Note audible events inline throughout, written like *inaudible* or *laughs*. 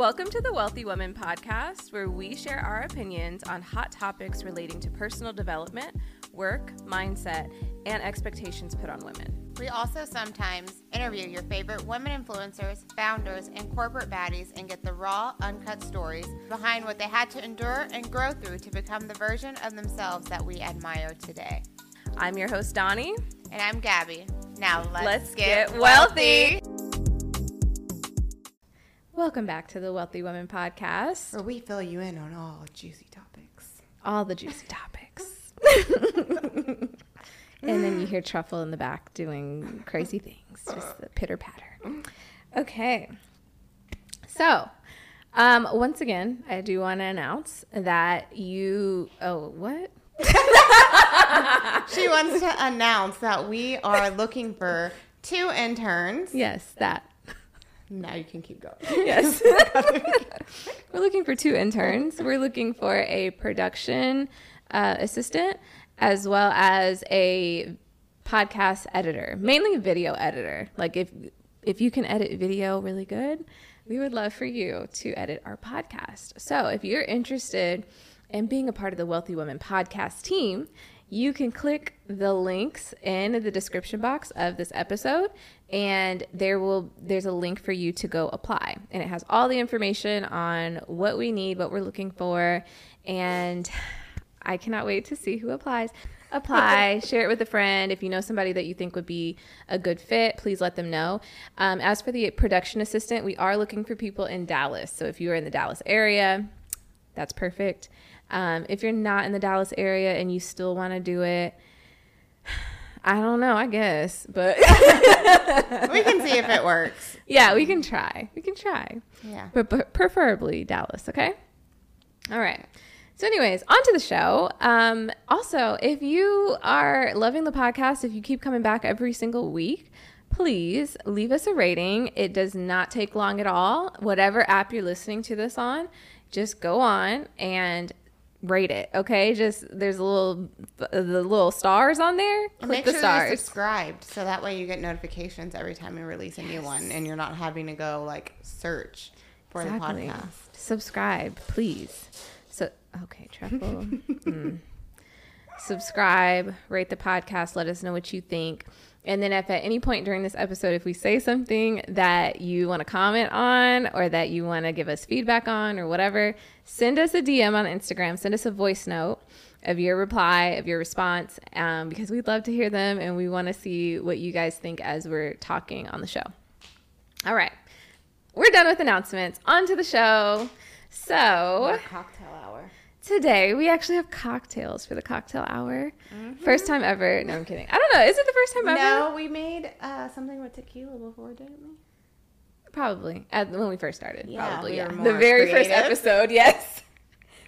Welcome to the Wealthy Woman podcast, where we share our opinions on hot topics relating to personal development, work, mindset, and expectations put on women. We also sometimes interview your favorite women influencers, founders, and corporate baddies and get the raw, uncut stories behind what they had to endure and grow through to become the version of themselves that we admire today. I'm your host, Doni. And I'm Gabby. Now let's, Let's get, get wealthy. Welcome back to the Wealthy Women podcast. Where we fill you in on all juicy topics. All the juicy topics. *laughs* and then you hear Truffle in the back doing crazy things, just the pitter patter. Okay. So, um, once again, I do want to announce that you. Oh, what? She wants to announce that we are looking for two interns. Yes, that. Now you can keep going. *laughs* Yes. *laughs* We're looking for two interns. We're looking for a production uh, assistant as well as a podcast editor, mainly video editor. Like if if you can edit video really good, we would love for you to edit our podcast. So if you're interested in being a part of the Wealthy Women podcast team, you can click the links in the description box of this episode and there will there's a link for you to go apply. And it has all the information on what we need what we're looking for. And i cannot wait to see who applies. Apply *laughs* share it with a friend. If you know somebody that you think would be a good fit please let them know. Um, as for the production assistant we are looking for people in dallas. So if you are in the dallas area that's perfect. Um, if you're not in the dallas area and you still want to do it I don't know, I guess, but *laughs* we can see if it works. yeah, we can try. We can try. Yeah. But, but preferably Dallas, okay? All right. So, anyways, on to the show. Um, also, if you are loving the podcast, if you keep coming back every single week, please leave us a rating. It does not take long at all. Whatever app you're listening to this on, just go on and rate it. Okay, just there's a little the little stars on there. And Click make the sure stars. you're subscribed so that way you get notifications every time we release a new one and you're not having to go like search for Exactly. the podcast. Subscribe, please. So okay, Truffle. *laughs* Mm. Subscribe, rate the podcast, let us know what you think. And then if at any point during this episode, if we say something that you want to comment on or that you want to give us feedback on or whatever, send us a DM on Instagram, send us a voice note of your reply, of your response, um, because we'd love to hear them and we want to see what you guys think as we're talking on the show. All right we're done with announcements. On to the show. So, cocktail hour. Today we actually have cocktails for the cocktail hour. First time ever. No, I'm kidding. I don't know. Is it the first time ever? No, we made uh, something with tequila before, didn't we? Probably. At, when we first started. Yeah, Probably, we yeah. The very first episode, yes.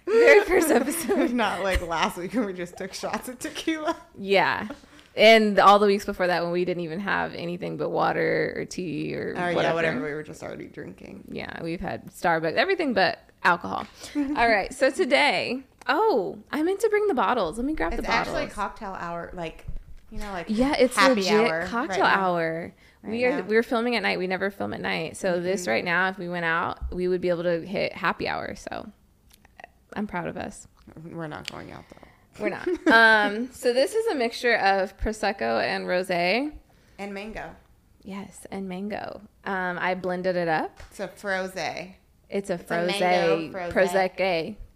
very first *laughs* episode. Not like last week when we just took shots of tequila. Yeah. And all the weeks before that when we didn't even have anything but water or tea or oh, Or whatever. yeah, whatever. We were just already drinking. Yeah, we've had Starbucks, everything but alcohol. *laughs* all right, so today, oh, I meant to bring the bottles. Let me grab It's the bottles. actually cocktail hour, like you know, like yeah, it's happy legit hour cocktail right hour. we are now. we're filming at night. We never film at night. So mm-hmm. this right now, if we went out, we would be able to hit happy hour. So I'm proud of us. We're not going out though. We're not. um, so this is a mixture of prosecco and rosé. And mango. Yes, and mango. Um, I blended it up. It's a froze. It's a froze, prosecco, *laughs*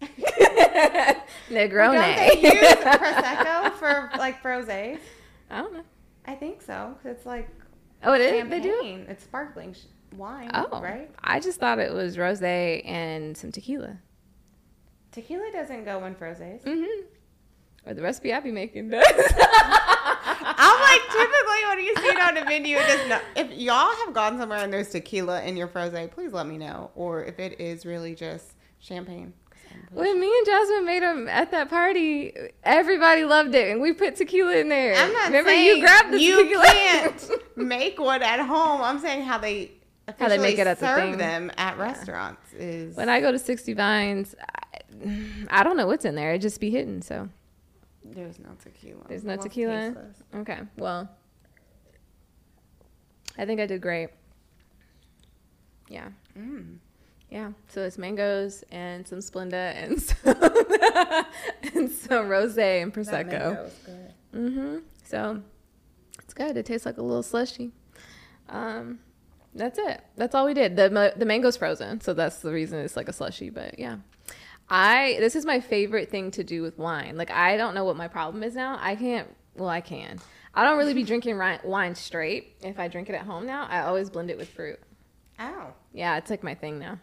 Don't they use prosecco for like frosés? I don't know. I think so. It's like Oh, it is. They do. It's sparkling wine. Oh, right. I just thought it was rosé and some tequila. Tequila doesn't go in frosés. Mm-hmm. Or the recipe I be making does. *laughs* *laughs* I'm like typically when you see it on a menu, it does not. If y'all have gone somewhere and there's tequila in your frosé, please let me know. Or if it is really just champagne. When me and Jasmine made them at that party, everybody loved it, and we put tequila in there. I'm not Remember saying you grabbed the you tequila. can't *laughs* make one at home. I'm saying how they How they make it at the serve thing. them at restaurants is when I go to 60 Vines, I, I don't know what's in there. It just be hidden. So there's no tequila. there's no Almost tequila. tasteless. Okay, well, I think I did great. Yeah. Mm. Yeah, so it's mangoes and some Splenda and *laughs* some, and some rosé and prosecco. Mm-hmm. So it's good. It tastes like a little slushy. Um, that's it. That's all we did. the The mango's frozen, so that's the reason it's like a slushy. But yeah, I this is my favorite thing to do with wine. Like I don't know what my problem is now. I can't. Well, I can. I don't really be *laughs* drinking wine straight. If I drink it at home now, I always blend it with fruit. Oh. Yeah, it's like my thing now.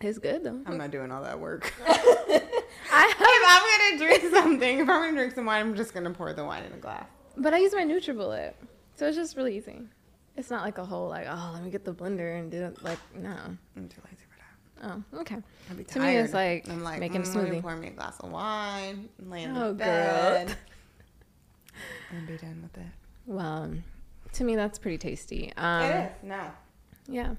It's good though. I'm not doing all that work. *laughs* *laughs* I if I'm gonna drink something, if I'm gonna drink some wine, I'm just gonna pour the wine in a glass. But I use my NutriBullet, so it's just really easy. It's not like a whole like oh let me get the blender and do it like no. I'm too lazy for that. Oh okay. I'd be To me, it's like I'm like making a mm, me smoothie. Pour me a glass of wine, and lay in Oh, the girl. bed, *laughs* and be done with it. Well, to me that's pretty tasty. Um, it is no. Yeah.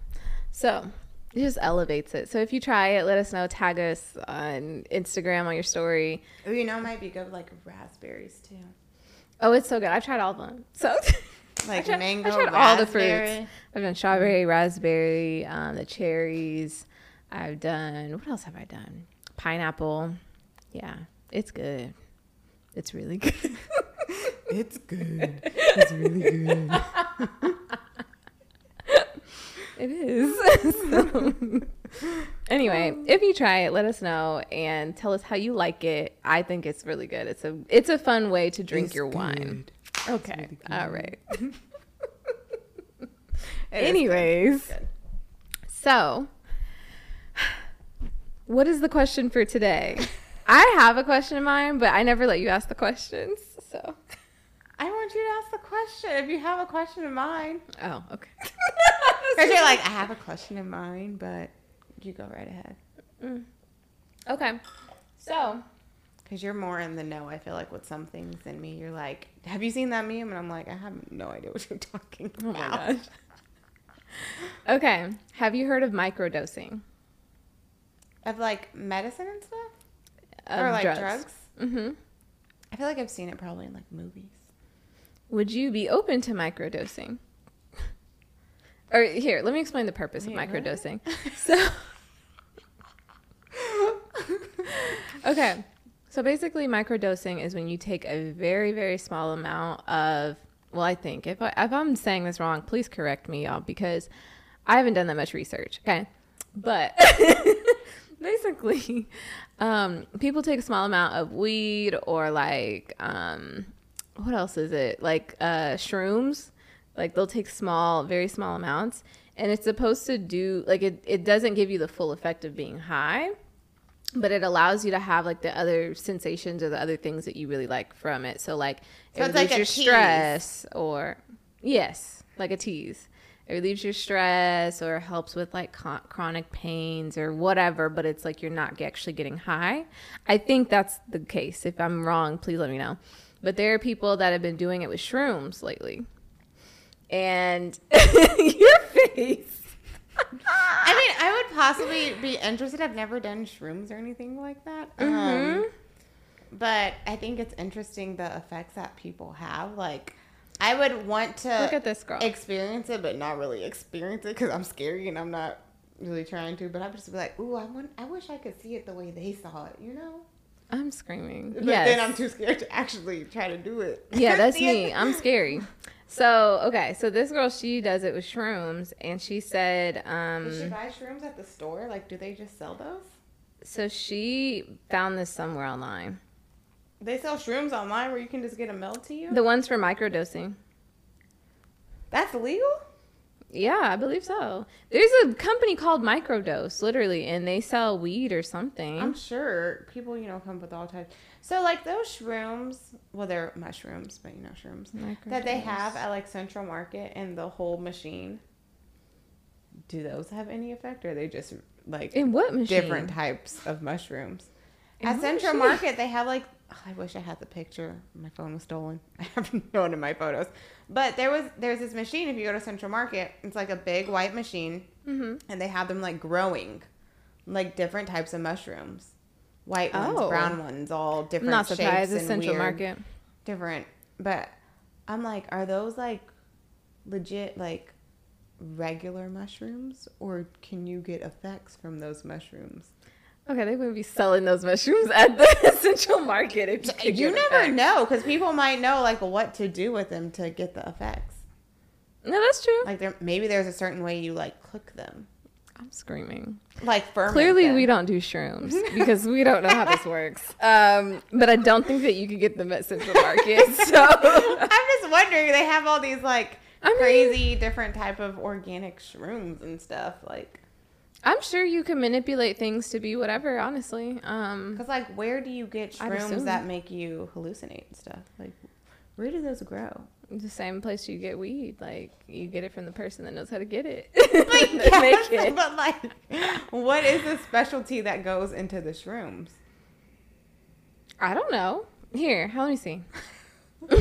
So it just elevates it. So if you try it, let us know. Tag us on Instagram on your story. Oh, you know, it might be good with, like raspberries too. Oh, it's so good. I've tried all of them. So *laughs* Like I tried, mango, I tried all the fruits. I've done strawberry, raspberry, um, the cherries. I've done what else have I done? Pineapple. Yeah, it's good. It's really *laughs* good. It's good. It's really good. *laughs* It is. So, *laughs* anyway, if you try it, let us know and tell us how you like it. I think it's really good. It's a it's a fun way to drink It's your wine. Okay. All right. *laughs* *laughs* Anyways, good. so what is the question for today? *laughs* I have a question in mind, but I never let you ask the questions. So, I want you to ask the question if you have a question in mind. oh, okay. Because you're like, I have a question in mind, but you go right ahead. Mm. okay. So, Because you're more in the know, I feel like, with some things than me. You're like, have you seen that meme? And I'm like, I have no idea what you're *laughs* talking about. oh my gosh. Okay. Have you heard of microdosing? Of like medicine and stuff? Of or like drugs? Mm-hmm. I feel like I've seen it probably in like movies. Would you be open to microdosing? *laughs* Or here, let me explain the purpose of Wait, what? microdosing. *laughs* So, okay. So basically, microdosing is when you take a very, very small amount of. Well, I think if I, if I'm saying this wrong, please correct me, y'all, because I haven't done that much research. Okay, but *laughs* basically, um, people take a small amount of weed or like um, what else is it? Like uh, shrooms. Like they'll take small, very small amounts, and it's supposed to do like it. It doesn't give you the full effect of being high but it allows you to have like the other sensations or the other things that you really like from it. So like So it like relieves a your tease. stress or yes, like a tease. It relieves your stress or helps with like con- chronic pains or whatever, but it's like you're not actually getting high. I think that's the case. If I'm wrong, please let me know. But there are people that have been doing it with shrooms lately. And *laughs* your face. I mean, I would possibly be interested. I've never done shrooms or anything like that. Um, but I think it's interesting the effects that people have. Like, I would want to Look at this girl. experience it, but not really experience it because I'm scary and I'm not really trying to. But I would just be like, ooh, I want. I wish I could see it the way they saw it. You know. I'm screaming. But yes. then I'm too scared to actually try to do it. Yeah, *laughs* that's me. I'm scary. So okay, so this girl she does it with shrooms, and she said, Does she um, buy shrooms at the store? Like, do they just sell those? so she found this somewhere online. They sell shrooms online where you can just get them mailed to you. The ones for microdosing. That's illegal. Yeah, I believe so. There's a company called Microdose, literally, and they sell weed or something. I'm sure people, you know, come up with all types. So, like those shrooms, well, they're mushrooms, but you know, shrooms that they have at like Central Market and the whole machine. Do those have any effect, or are they just like In what machine? different types of mushrooms? In At Central machine? Market, they have like. oh, I wish I had the picture. My phone was stolen. *laughs* I have no one in my photos, but there was there's this machine. If you go to Central Market, it's like a big white machine, Mm-hmm. and they have them like growing, like different types of mushrooms, white ones, Oh. brown ones, all different. not surprised. It's Central Market. different. But I'm like, are those like legit like regular mushrooms or can you get effects from those mushrooms? Okay, they wouldn't be selling those mushrooms at the *laughs* Central Market. If you, You never effects. know because people might know like what to do with them to get the effects. No, that's true. Like there, maybe there's a certain way you like cook them, I'm screaming. like Clearly, them. we don't do shrooms because we don't know how this *laughs* works. Um, but I don't think that you could get them at Central Market. *laughs* So I'm just wondering. They have all these like I mean- crazy different type of organic shrooms and stuff. Like, I'm sure you can manipulate things to be whatever. Honestly, um, cause like, where do you get shrooms that make you hallucinate and stuff? Like, where do those grow? the same place you get weed. Like you get it from the person that knows how to get it. *laughs* Like, *laughs* yes, it. but like, what is the specialty that goes into the shrooms? I don't know. Here, how let me see. *laughs*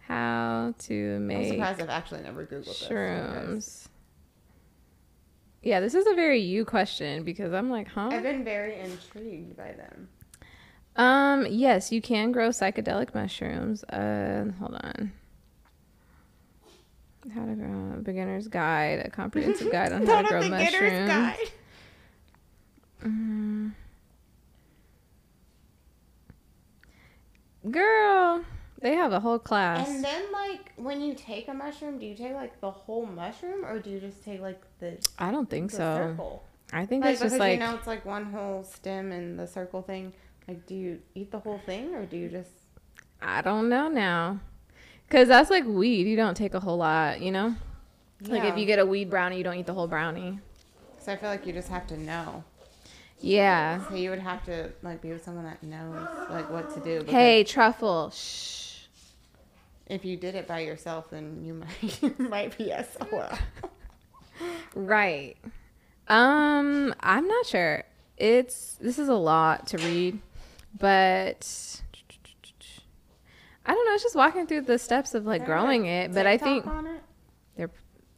how to I'm make surprised I've actually never googled this. Yeah, this is a very you question because I'm like, huh? I've been very intrigued by them. Um, yes, you can grow psychedelic mushrooms. Uh, hold on. How to grow a beginner's guide, a comprehensive *laughs* guide on how to grow mushrooms. guide. Mm. Girl, they have a whole class. And then, like, when you take a mushroom, do you take like the whole mushroom, or do you just take like the, I don't think so. circle? I think Like, it's just like you know it's like one whole stem and the circle thing. Like, do you eat the whole thing, or do you just? I don't know now. Cause that's like weed. You don't take a whole lot, you know. Like if you get a weed brownie, you don't eat the whole brownie. So I feel like you just have to know. Yeah. So you would have to like be with someone that knows like what to do. because Hey, truffle. Shh. If you did it by yourself, then you might *laughs* you might be SOL. Right. Um, I'm not sure. It's this is a lot to read, but I don't know. It's just walking through the steps of like growing it. But I think they're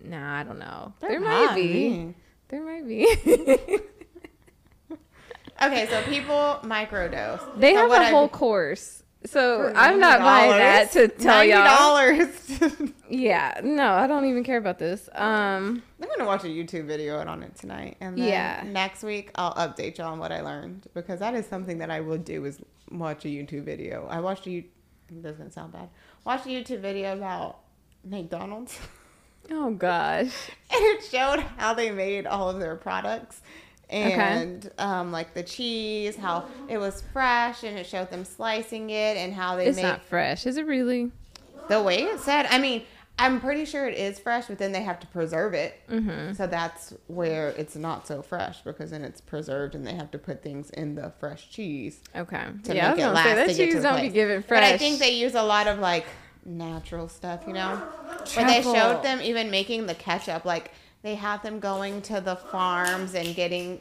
nah. I don't know. They're there might be. me. There might be. *laughs* Okay, so people microdose. they So have a I- whole course. So I'm not buying that to tell y'all. dollars. *laughs* Yeah, no, I don't even care about this. Um, I'm gonna watch a YouTube video on it tonight, and then Yeah. next week I'll update y'all on what I learned because that is something that I will do is watch a YouTube video. I watched a you. It doesn't sound bad. Watched a YouTube video about McDonald's, *laughs* oh gosh. and it showed how they made all of their products. And um, like the cheese, how it was fresh, and it showed them slicing it, and how they It's made not fresh. Is it really? the way it said. I mean, I'm pretty sure it is fresh, but then they have to preserve it. Mm-hmm. So that's where it's not so fresh because then it's preserved and they have to put things in the fresh cheese Okay. to yeah, I make was it last say that cheese don't be given fresh. But I think they use a lot of like natural stuff, you know. But they showed them even making the ketchup. Like they had them going to the farms and getting.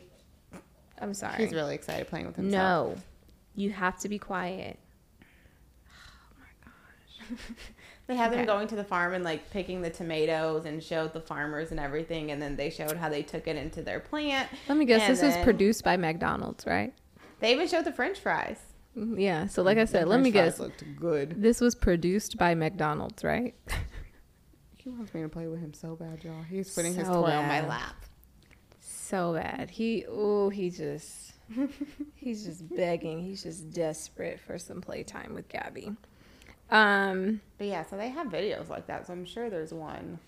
I'm sorry. He's really excited playing with himself. no, you have to be quiet. Oh my gosh. they had them going to the farm and like picking the tomatoes and showed the farmers and everything, and then they showed how they took it into their plant. Let me guess. This was produced by McDonald's, right? They even showed the French fries. Mm, Yeah. So, like I said, The let me French fries guess. Looked good. This was produced by McDonald's, right? *laughs* He wants me to play with him so bad, y'all. He's putting his So toy on my lap. so bad. He oh he just he's just *laughs* begging. He's just desperate for some playtime with Gabby. Um, But yeah, so they have videos like that. So I'm sure there's one.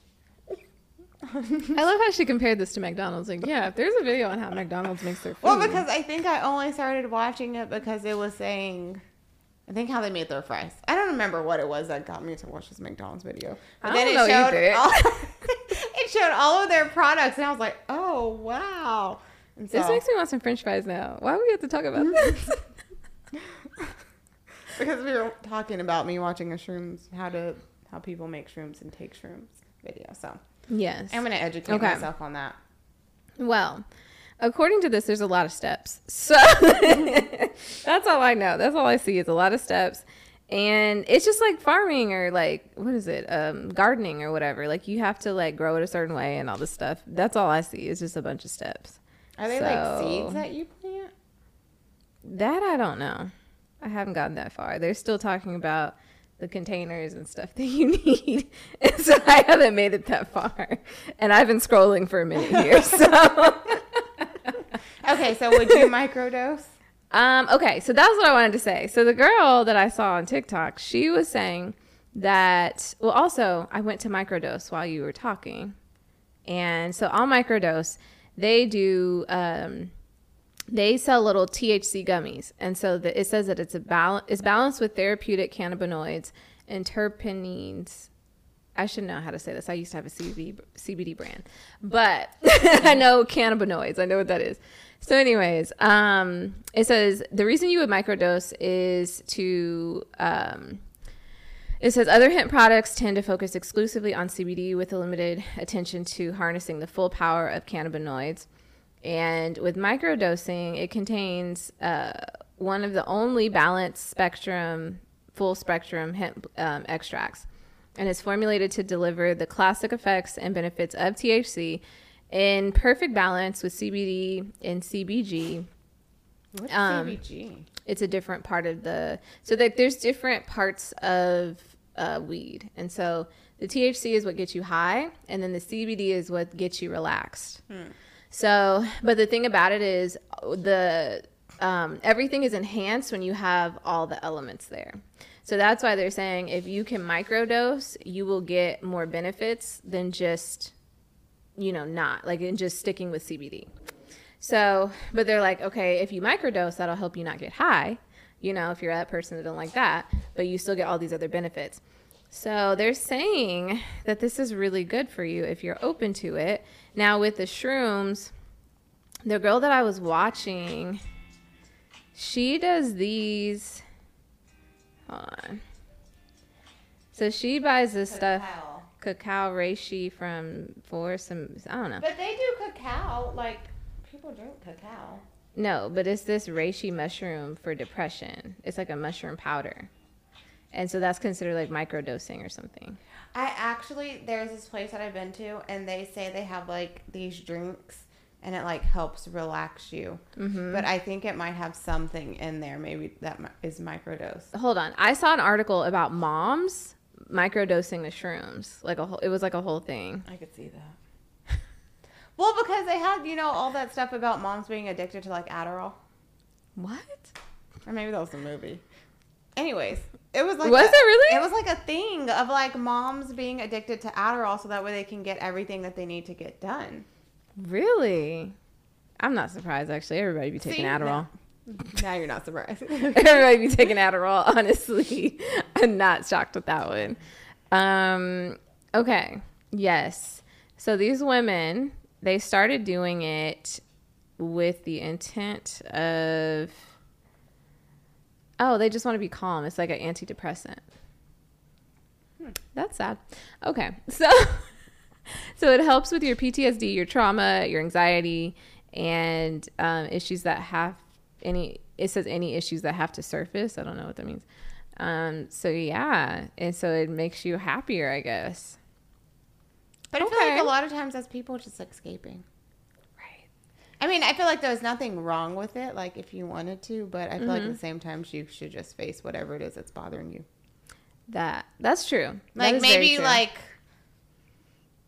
*laughs* I love how she compared this to McDonald's. Like, yeah, if there's a video on how McDonald's makes their food. Well, because I think I only started watching it because it was saying, I think how they made their fries. I don't remember what it was that got me to watch this McDonald's video. I don't know either. all, *laughs* *laughs* it showed all of their products, and I was like, oh wow. And so, this makes me want some French fries now. Why do we have to talk about *laughs* this? because we were talking about me watching a shrooms, how to how people make shrooms and take shrooms video. So yes. I'm gonna educate Okay. myself on that. Well, according to this, there's a lot of steps. So *laughs* that's all I know. That's all I see is a lot of steps. And it's just like farming or like what is it? Um, gardening or whatever. Like you have to like grow it a certain way and all this stuff. That's all I see. It's just a bunch of steps. Are they like seeds that you plant? That I don't know. I haven't gotten that far. They're still talking about the containers and stuff *laughs* that you need. And *laughs* so I haven't made it that far. And I've been scrolling for a minute here. So Okay, so would you *laughs* microdose? Um, okay, so that's what I wanted to say. So the girl that I saw on TikTok, she was saying that well also I went to microdose while you were talking. And so on microdose, they do um they sell little THC gummies. And so the, it says that it's a balance it's balanced with therapeutic cannabinoids and terpenes. I should know how to say this. I used to have a CBD, CBD brand, but *laughs* I know cannabinoids. I know what that is. So, anyways, um, it says the reason you would microdose is to. Um, it says other hemp products tend to focus exclusively on CBD with a limited attention to harnessing the full power of cannabinoids. And with microdosing, it contains uh, one of the only balanced spectrum, full spectrum hemp um, extracts, and is formulated to deliver the classic effects and benefits of THC in perfect balance with CBD and CBG. What's Um, CBG? It's a different part of the so that there's different parts of uh, weed, and so the THC is what gets you high, and then the CBD is what gets you relaxed. So, but the thing about it is the um, everything is enhanced when you have all the elements there. So that's why they're saying if you can microdose, you will get more benefits than just you know not like in just sticking with CBD. So, but they're like, okay, if you microdose, that'll help you not get high. You know, if you're that person that don't like that, but you still get all these other benefits. So they're saying that this is really good for you if you're open to it. Now with the shrooms, the girl that I was watching, she does these. Hold on. So she buys this stuff, cacao reishi from for some. I don't know. But they do cacao. Like people drink cacao. No, but it's this reishi mushroom for depression. It's like a mushroom powder. And so that's considered like microdosing or something. I actually there's this place that I've been to, and they say they have like these drinks, and it like helps relax you. Mm-hmm. But I think it might have something in there, maybe that is mi- is microdose. Hold on. I saw an article about moms microdosing the shrooms. Like a whole, it was like a whole thing. I could see that. *laughs* well, because they had you know all that stuff about moms being addicted to like Adderall, What? or maybe that was a movie. Anyways, it was like Was a- it really? It was like a thing of like moms being addicted to Adderall, so that way they can get everything that they need to get done. Really? I'm not surprised actually. Everybody be taking See? Adderall. Now you're not surprised. *laughs* Everybody be taking Adderall, *laughs* honestly. I'm not shocked with that one. Um, okay. Yes. So these women, they started doing it with the intent of Oh, they just want to be calm. It's like an antidepressant. That's sad. Okay. *laughs* So so it helps with your PTSD, your trauma, your anxiety, and um, issues that have any. It says any issues that have to surface. I don't know what that means. Um, so yeah, and so it makes you happier, I guess. But I feel like a lot of times that's people just escaping. Right. I mean, I feel like there's nothing wrong with it, like if you wanted to, but I feel like at Mm-hmm. the same time, you should just face whatever it is that's bothering you. That that's true. Like very maybe true. like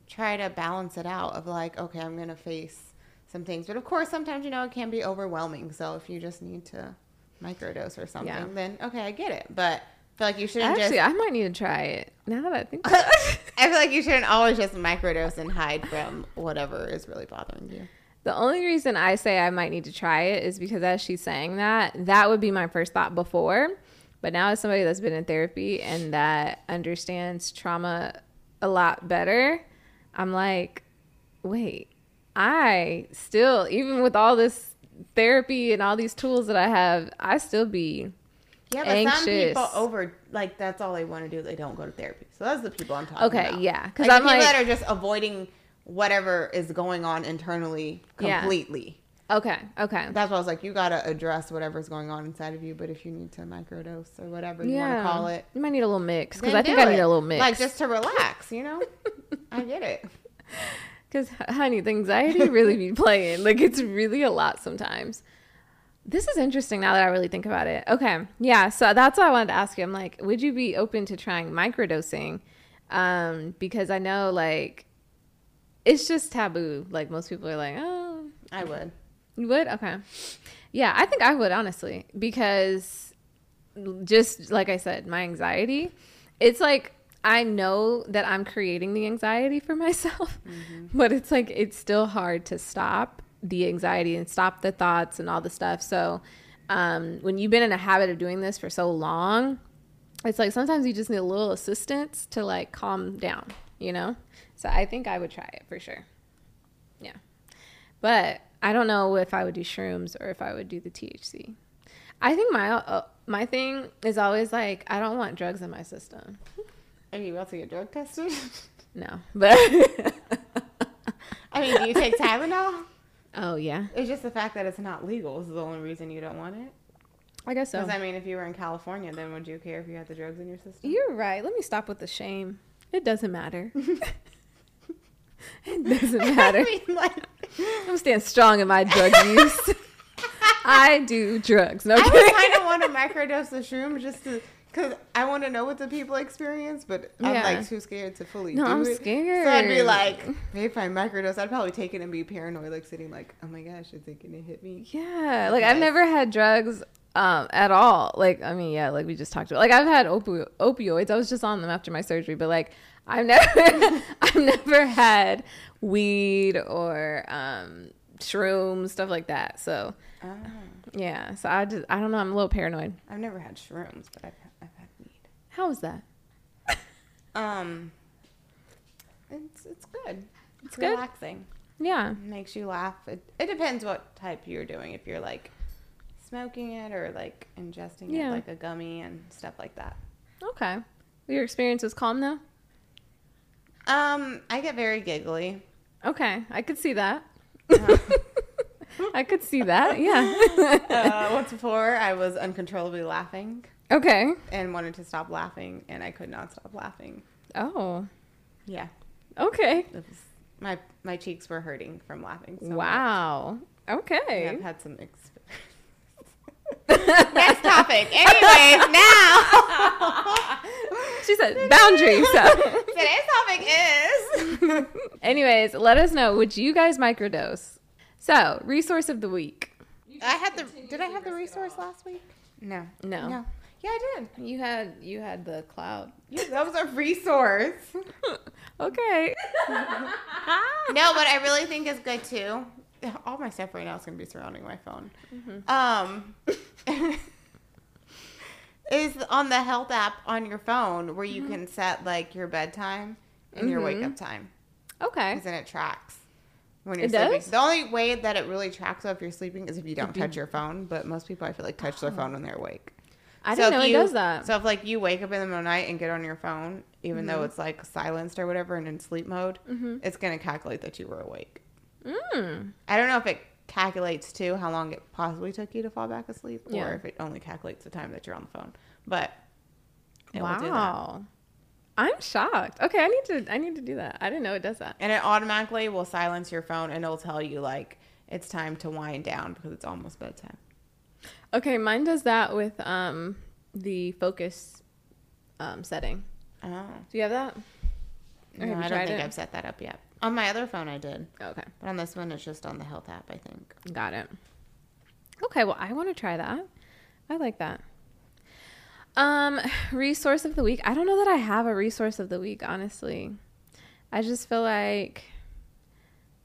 try to balance it out of like, okay, I'm gonna face some things, but of course, sometimes you know it can be overwhelming. So if you just need to microdose or something, Yeah. then okay, I get it. But I feel like you shouldn't Actually, just. I might need to try it now that I think. *laughs* it. *laughs* I feel like you shouldn't always just microdose and hide from whatever is really bothering you. The only reason I say I might need to try it is because as she's saying that, that would be my first thought before. But now as somebody that's been in therapy and that understands trauma a lot better, I'm like, wait, I still, even with all this therapy and all these tools that I have, I still be Yeah, but some Anxious. people over like that's all they want to do. They don't go to therapy. So that's the people I'm talking about. Okay, yeah, because like, I'm people like- that are just avoiding whatever is going on internally Yeah. completely. okay, okay. That's why I was like, you gotta address whatever's going on inside of you. But if you need to microdose or whatever you want to call it, You might need a little mix because I think I need it. a little mix. like just to relax. You know, *laughs* I get it. Because, honey, the anxiety really be *laughs* playing. Like, it's really a lot sometimes. This is interesting now that I really think about it. Okay. Yeah. So that's what I wanted to ask you. I'm like, would you be open to trying microdosing? Um, because I know like it's just taboo. Like most people are like, oh, I would. you would? Okay. Yeah, I think I would honestly because just like I said, my anxiety, it's like I know that I'm creating the anxiety for *laughs* myself, but it's like it's still hard to stop the anxiety and stop the thoughts and all the stuff. So, um, when you've been in a habit of doing this for so long, it's like sometimes you just need a little assistance to like calm down, you know? So, I think I would try it for sure. Yeah. But I don't know if I would do shrooms or if I would do the THC. I think my uh, my thing is always like I don't want drugs in my system. Are you about to get drug tested? *laughs* No, but *laughs* I mean, do you take Tylenol? oh yeah, It's just the fact that it's not legal is the only reason you don't want it. I guess so. Because I mean, if you were in California, then would you care if you had the drugs in your system? You're right. Let me stop with the shame. It doesn't matter. *laughs* it doesn't matter. I mean, like, I'm staying strong in my drug use. I do drugs. No I would kind of want to microdose the shroom just to, because I want to know what the people experience, but I'm Yeah. like too scared to fully No, do I'm it. scared. So I'd be like, if I microdose, I'd probably take it and be paranoid, like sitting like, oh my gosh, is it gonna hit me? Yeah, like I've never had drugs um at all. Like I mean, yeah, like we just talked about. Like I've had opi- opioids. I was just on them after my surgery, but like I've never *laughs* I've never had weed or um shrooms, stuff like that. So, Oh. Yeah. So I just I don't know, I'm a little paranoid. I've never had shrooms, but I've, I've had weed. How is that? *laughs* Um, it's it's good. It's good? relaxing. Yeah. makes you laugh. It, it depends what type you're doing. If you're like smoking it or like ingesting Yeah. it like a gummy and stuff like that. Okay. Your experience was calm though? Um, I get very giggly. Okay. I could see that. Uh, *laughs* I could see that. Yeah. uh, once before, I was uncontrollably laughing okay. and wanted to stop laughing, and I could not stop laughing. Oh. Yeah, Okay. was, my my cheeks were hurting from laughing. So wow. Yeah, Okay. I've had some *laughs* experience. Next topic. Anyways, now she said boundaries. So. *laughs* today's topic is. *laughs* Anyways, let us know. Would you guys microdose? So, resource of the week. I had the. Did I have the resource last week? No. No. No. Yeah, I did. You had you had the cloud. Yeah, that was a resource. *laughs* Okay. *laughs* no, but I really think it's good too. *sighs* All my stuff right now is gonna be surrounding my phone. Mm-hmm. Um, *laughs* is on the health app on your phone where you mm-hmm. can set like your bedtime and your wake mm-hmm. up time, Okay. because then it tracks when you're It sleeping. does? The only way that it really tracks if you're sleeping is if you don't touch your phone. But most people, I feel like, touch their phone when they're awake. I So didn't know if it you- does that. So if like you wake up in the middle of the night and get on your phone, even Mm-hmm. though it's like silenced or whatever and in sleep mode, it's gonna calculate that you were awake. Mm. I don't know if it calculates too how long it possibly took you to fall back asleep, Yeah. or if it only calculates the time that you're on the phone. But it will do that. Wow. I'm shocked. Okay, I need to I need to do that. I didn't know it does that. And it automatically will silence your phone and it'll tell you like it's time to wind down because it's almost bedtime. Okay, mine does that with um the focus um setting. Oh. Do you have that? Or No, have I don't think it? I've set that up yet. On my other phone, I did, Okay. but on this one, it's just on the health app. I think. Got it. Okay, well, I want to try that. I like that. Um, *sighs* resource of the week. I don't know that I have a resource of the week, honestly. I just feel like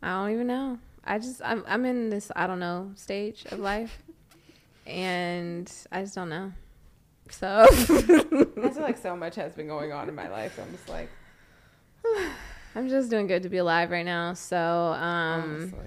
I don't even know. I just I'm I'm in this I don't know stage of life, and I just don't know. So *laughs* I feel like so much has been going on in my life. I'm just like, *sighs* I'm just doing good to be alive right now. So um, honestly.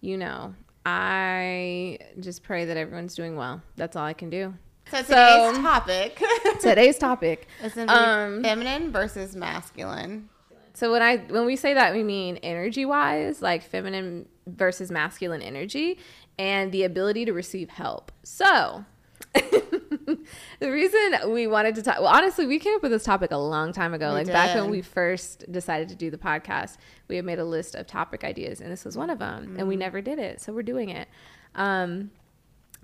you know, I just pray that everyone's doing well. That's all I can do. So today's So- topic *laughs* Today's topic. is Um, feminine versus masculine. So when I when we say that we mean energy wise, like feminine versus masculine energy and the ability to receive help. So *laughs* the reason we wanted to talk well honestly we came up with this topic a long time ago We like back when we first decided to do the podcast we had made a list of topic ideas and this was one of them and we never did it so we're doing it um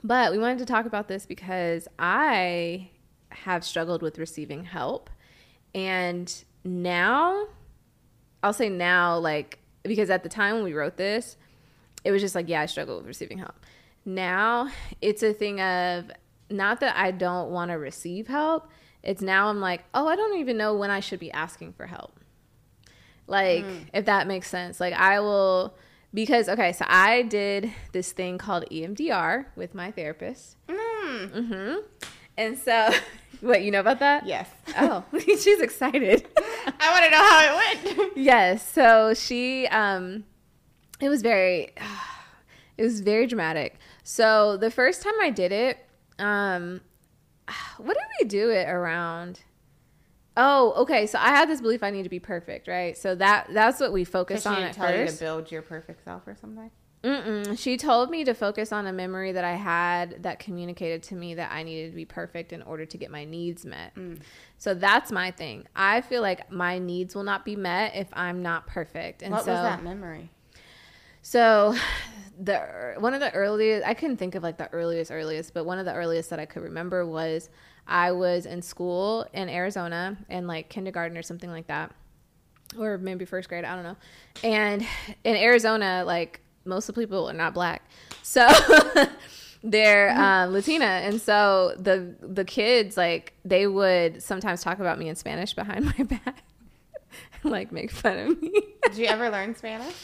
But we wanted to talk about this because I have struggled with receiving help. And now, I'll say now, like, because at the time when we wrote this, it was just like, yeah, I struggle with receiving help. Now it's a thing of not that I don't want to receive help. It's now I'm like, oh, I don't even know when I should be asking for help. Like, mm. if that makes sense. Like, I will, because, okay, so I did this thing called EMDR with my therapist. Mm. Mm-hmm. And so, *laughs* what, you know about that? Yes. Oh, *laughs* she's excited. I want to know how it went. *laughs* yes. So she, um, it was very, *sighs* it was very dramatic. So the first time I did it, um, *sighs* what did we do it around? Oh, okay. So I had this belief I need to be perfect, right? So that that's what we focused on at tell first. you to build your perfect self or something. Mm-mm. She told me to focus on a memory that I had that communicated to me that I needed to be perfect in order to get my needs met. Mm. So that's my thing. I feel like my needs will not be met if I'm not perfect. And what so, was that memory? So *sighs* the one of the earliest I couldn't think of like the earliest earliest, but one of the earliest that I could remember was I was in school in Arizona in like kindergarten or something like that. Or maybe first grade, I don't know. And in Arizona, like most of the people are not black. So *laughs* they're uh, Latina, and so the the kids like they would sometimes talk about me in Spanish behind *laughs* my back, like make fun of me. Did you ever learn Spanish?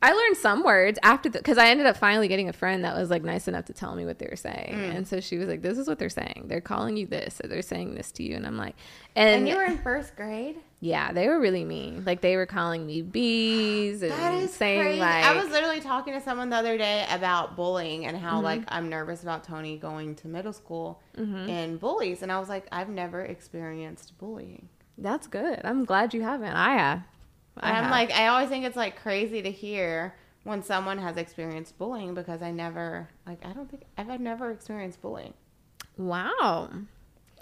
I learned some words after the because I ended up finally getting a friend that was like nice enough to tell me what they were saying, mm. and so she was like, "This is what they're saying. They're calling you this, or they're saying this to you." And I'm like, and, and you were in first grade. Yeah, they were really mean. Like they were calling me bees and saying crazy. like I was literally talking to someone the other day about bullying and how mm-hmm. like I'm nervous about Tony going to middle school mm-hmm. and bullies, and I was like, I've never experienced bullying. That's good. I'm glad you haven't. I have. I I'm have. like, I always think it's like crazy to hear when someone has experienced bullying because I never, like, I don't think I've never experienced bullying. Wow.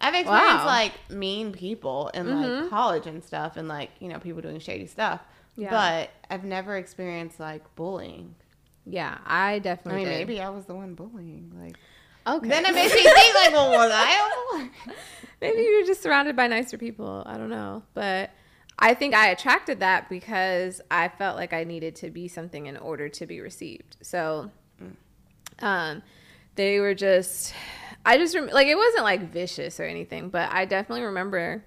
I've experienced wow. like mean people in mm-hmm. like college and stuff, and like you know people doing shady stuff. Yeah. But I've never experienced like bullying. Yeah, I definitely. I mean, did. maybe I was the one bullying. Like, okay. Then it makes me think like, well, was I? *laughs* maybe you're just surrounded by nicer people. I don't know, but I think I attracted that because I felt like I needed to be something in order to be received. So, um, they were just, I just rem- like it wasn't like vicious or anything, but I definitely remember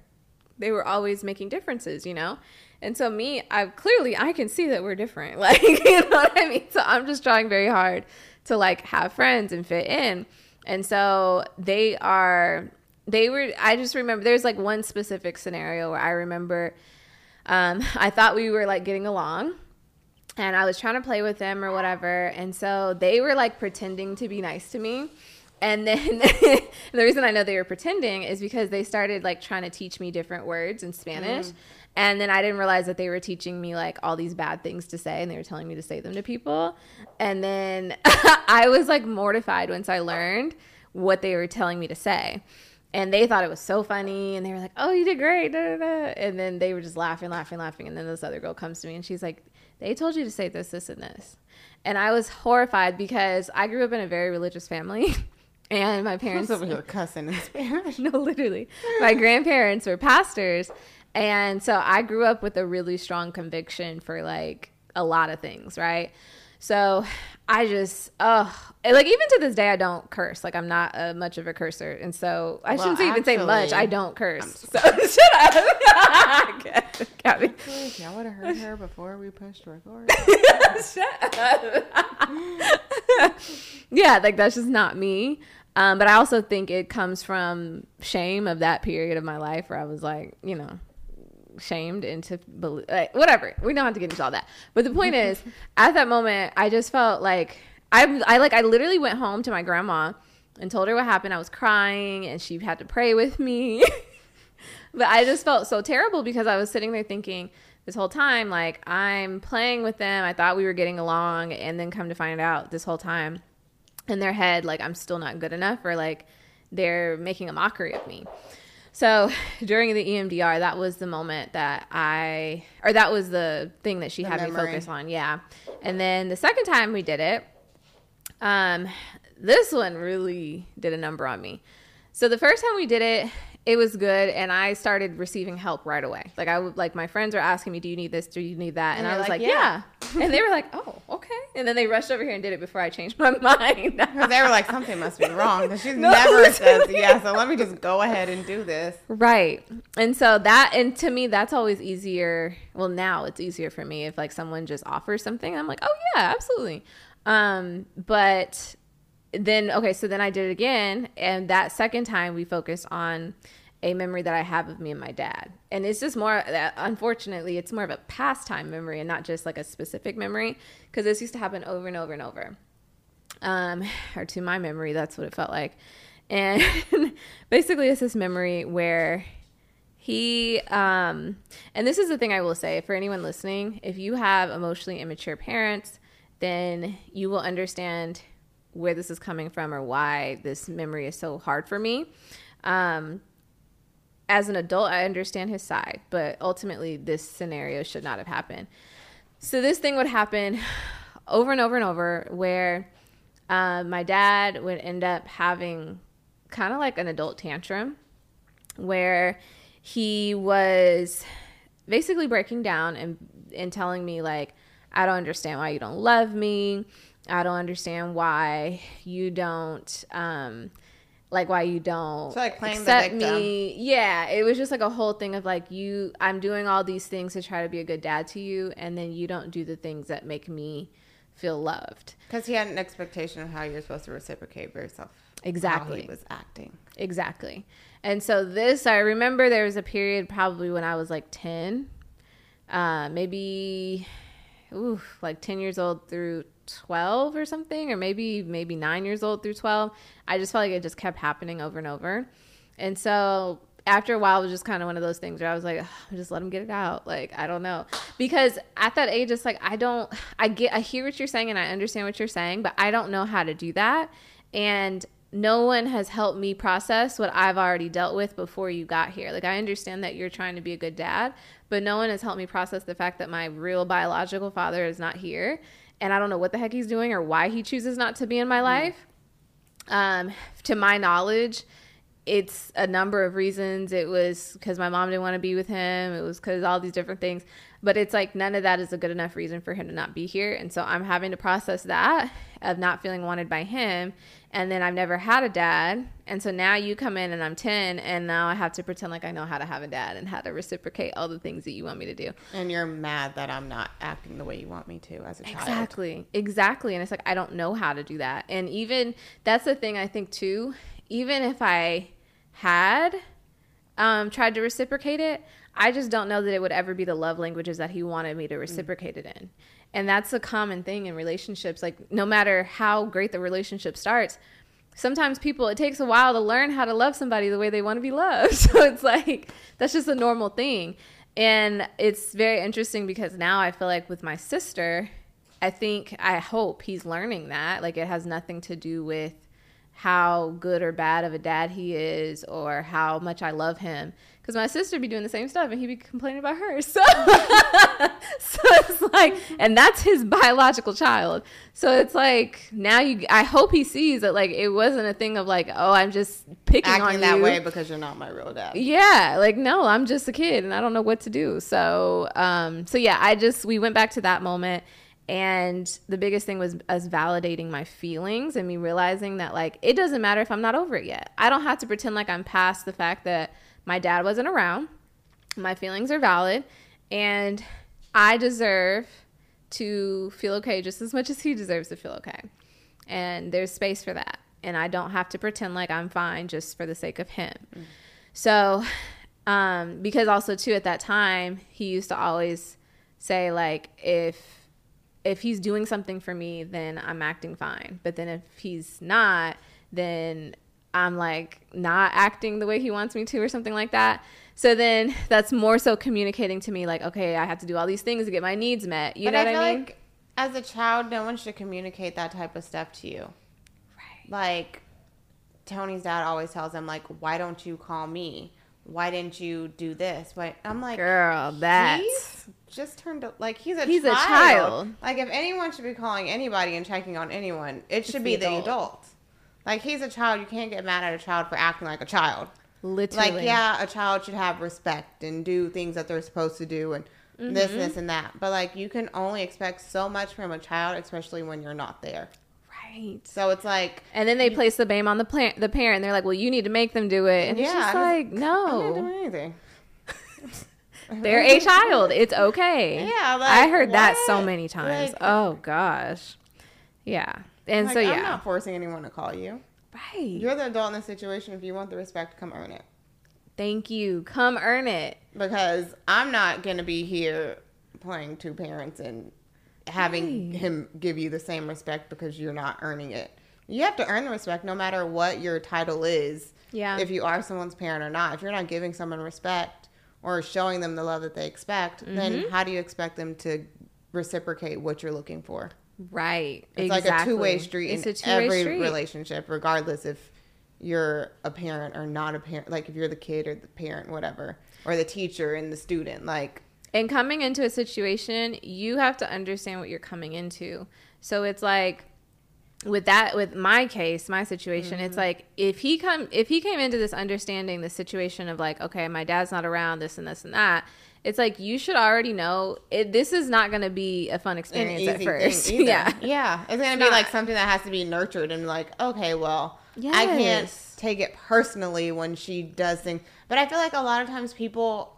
they were always making differences, you know. And so me, I clearly I can see that we're different, *laughs* like *laughs* you know what I mean. So I'm just trying very hard to like have friends and fit in. And so they are they were I just remember there's like one specific scenario where I remember um, *laughs* I thought we were like getting along and I was trying to play with them or whatever. And so they were like pretending to be nice to me. And then *laughs* the reason I know they were pretending is because they started like trying to teach me different words in Spanish. Mm. And then I didn't realize that they were teaching me like all these bad things to say and they were telling me to say them to people. And then *laughs* I was like mortified once I learned what they were telling me to say and they thought it was so funny and they were like oh you did great da, da, da. and then they were just laughing laughing laughing and then this other girl comes to me and she's like they told you to say this this and this. And i was horrified because i grew up in a very religious family *laughs* and my parents over here cussing in spanish? *laughs* No literally. My grandparents were pastors and so i grew up with a really strong conviction for like a lot of things right? So I just, oh, like even to this day, I don't curse. Like I'm not a, much of a cursor, and so I well, shouldn't even say much. I don't curse. *laughs* So *laughs* shut up, *laughs* Gabby. Y'all would have heard her before we pushed record. shut up. yeah, like that's just not me. Um, but I also think it comes from shame of that period of my life where I was like, you know, shamed into believe, like, whatever. We don't have to get into all that. But the point is, *laughs* at that moment, I just felt like I, I like I literally went home to my grandma and told her what happened. I was crying and she had to pray with me. *laughs* but I just felt so terrible because I was sitting there thinking this whole time like I'm playing with them. I thought we were getting along and then come to find out this whole time in their head like I'm still not good enough or like they're making a mockery of me. So *laughs* during the EMDR, that was the moment that I, or that was the thing that she the had memory. me focus on. Yeah. And then the second time we did it, um, this one really did a number on me. So the first time we did it, it was good and I started receiving help right away. Like I would like my friends were asking me, "Do you need this? Do you need that?" And, And I was like, like, "Yeah." "Yeah." and they were like, "Oh, okay." And then they rushed over here and did it before I changed my *laughs* mind. They were like, something must be wrong. Because she *laughs* No, never says, yeah, so let me just go ahead and do this. Right. And so that and to me that's always easier. Well, now it's easier for me if like someone just offers something. I'm like, "Oh yeah, absolutely." Um, but then okay, so then I did it again and that second time we focused on a memory that I have of me and my dad. And it's just more unfortunately it's more of a pastime memory and not just like a specific memory because this used to happen over and over and over um, *sighs* or to my memory, that's what it felt like. And *laughs* basically, it's this memory where he, um, and this is the thing I will say for anyone listening if you have emotionally immature parents, then you will understand where this is coming from or why this memory is so hard for me. Um, as an adult, I understand his side, but ultimately, this scenario should not have happened. So, this thing would happen *sighs* over and over and over where um, my dad would end up having kind of like an adult tantrum where he was basically breaking down and, and telling me, like, I don't understand why you don't love me. I don't understand why you don't. Um, like why you don't So, like, accept me yeah it was just like a whole thing of like you i'm doing all these things to try to be a good dad to you and then you don't do the things that make me feel loved Because he had an expectation of how you're supposed to reciprocate off how Exactly. he was acting. exactly and so this i remember there was a period probably when i was like 10 uh maybe ooh, like 10 years old through 12 or something or maybe maybe 9 years old through 12 i just felt like it just kept happening over and over. And so after a while it was just kind of one of those things where i was like "Ugh, just let him get it out. Like i don't know. Because at that age it's like i don't i get i hear what you're saying and i understand what you're saying but i don't know how to do that. And no one has helped me process what I've already dealt with before you got here. Like, I understand that you're trying to be a good dad, but no one has helped me process the fact that my real biological father is not here. And I don't know what the heck he's doing or why he chooses not to be in my life. Um, to my knowledge, it's a number of reasons. It was because my mom didn't want to be with him. It was because all these different things. But it's like none of that is a good enough reason for him to not be here. And so I'm having to process that of not feeling wanted by him. And then I've never had a dad. And so now you come in and I'm 10, and now I have to pretend like I know how to have a dad and how to reciprocate all the things that you want me to do. And you're mad that I'm not acting the way you want me to as a child. Exactly. Exactly. And it's like I don't know how to do that. And even that's the thing I think too, even if I had um tried to reciprocate it, I just don't know that it would ever be the love languages that he wanted me to reciprocate it in. And that's a common thing in relationships. Like no matter how great the relationship starts, sometimes people it takes a while to learn how to love somebody the way they want to be loved. *laughs* So it's like that's just a normal thing. And it's very interesting because now I feel like with my sister, I think I hope he's learning that. Like it has nothing to do with how good or bad of a dad he is or how much I love him. Because my sister be doing the same stuff and he be complaining about her. *laughs* So, *laughs* so it's like, and that's his biological child. So it's like now you. I hope he sees that like it wasn't a thing of like, oh, I'm just picking on Acting that you. way because you're not my real dad. Yeah, like no, I'm just a kid and I don't know what to do. So, um, so yeah, I just we went back to that moment, and the biggest thing was us validating my feelings and me realizing that like it doesn't matter if I'm not over it yet. I don't have to pretend like I'm past the fact that my dad wasn't around. My feelings are valid, and I deserve to feel okay just as much as he deserves to feel okay. And there's space for that. And I don't have to pretend like I'm fine just for the sake of him. So, um, because also too at that time he used to always say like if if he's doing something for me, then I'm acting fine. But then if he's not, then I'm like not acting the way he wants me to or something like that. So then that's more so communicating to me like, okay, I have to do all these things to get my needs met. You but know I what feel I mean? like as a child, no one should communicate that type of stuff to you. right. Like Tony's dad always tells him, like, why don't you call me? Why didn't you do this? Why I'm like, Girl, that just turned like he's a He's a child. child. Like if anyone should be calling anybody and checking on anyone, it should be, the the adult. Like he's a child. You can't get mad at a child for acting like a child. Literally. Like yeah, a child should have respect and do things that they're supposed to do and this, mm-hmm. this, and that. But like you can only expect so much from a child, especially when you're not there. Right. So it's like And then they place the blame on the pla- the parent. They're like, "Well, you need to make them do it." And it's Yeah, just I like, I'm not doing no, anything. *laughs* they're a child. It's okay. *laughs* Yeah, like, I heard that so many times. Like- oh gosh, yeah. And Like, so I'm not forcing anyone to call you. right. You're the adult in the situation. If you want the respect, come earn it. Thank you. Come earn it. Because I'm not gonna be here playing two parents and having Right. him give you the same respect because you're not earning it. You have to earn the respect no matter what your title is. Yeah. If you are someone's parent or not. If you're not giving someone respect or showing them the love that they expect, then Mm-hmm. how do you expect them to reciprocate what you're looking for? Right. It's exactly. like a two-way street It's in every street. relationship, regardless if you're a parent or not a parent. Like if you're the kid or the parent, whatever, or the teacher and the student. Like And coming into a situation, you have to understand what you're coming into. So it's like with that with my case, my situation, it's Mm-hmm. like if he come if he came into this understanding the situation of like, okay, my dad's not around, this and this and that, it's like you should already know it, this is not going to be a fun experience at first. *laughs* yeah. yeah. It's gonna be not. like something that has to be nurtured and like, okay, well, I can't take it personally when she does things. But I feel like a lot of times people,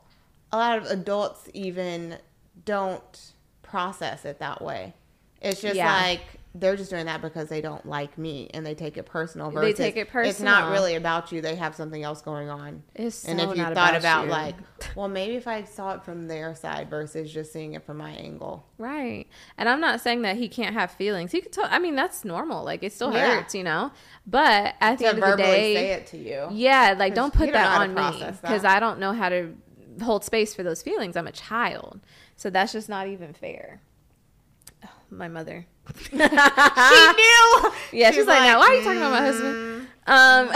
a lot of adults even don't process it that way. It's just Yeah. like they're just doing that because they don't like me and they take it personal. Versus, They take it personal. It's not really about you. They have something else going on. It's and so if you thought about about, you. like, *laughs* well, maybe if I saw it from their side versus just seeing it from my angle. Right. And I'm not saying that he can't have feelings. He could tell I mean, that's normal. Like it still Yeah. hurts, you know? But at the To end of the day, say it to you. Yeah, like don't put you don't know that on me because I don't know how to hold space for those feelings. I'm a child, so that's just not even fair. Oh, my mother. She *laughs* knew. Yeah, she's, She's like, now why are you talking about my husband? Um,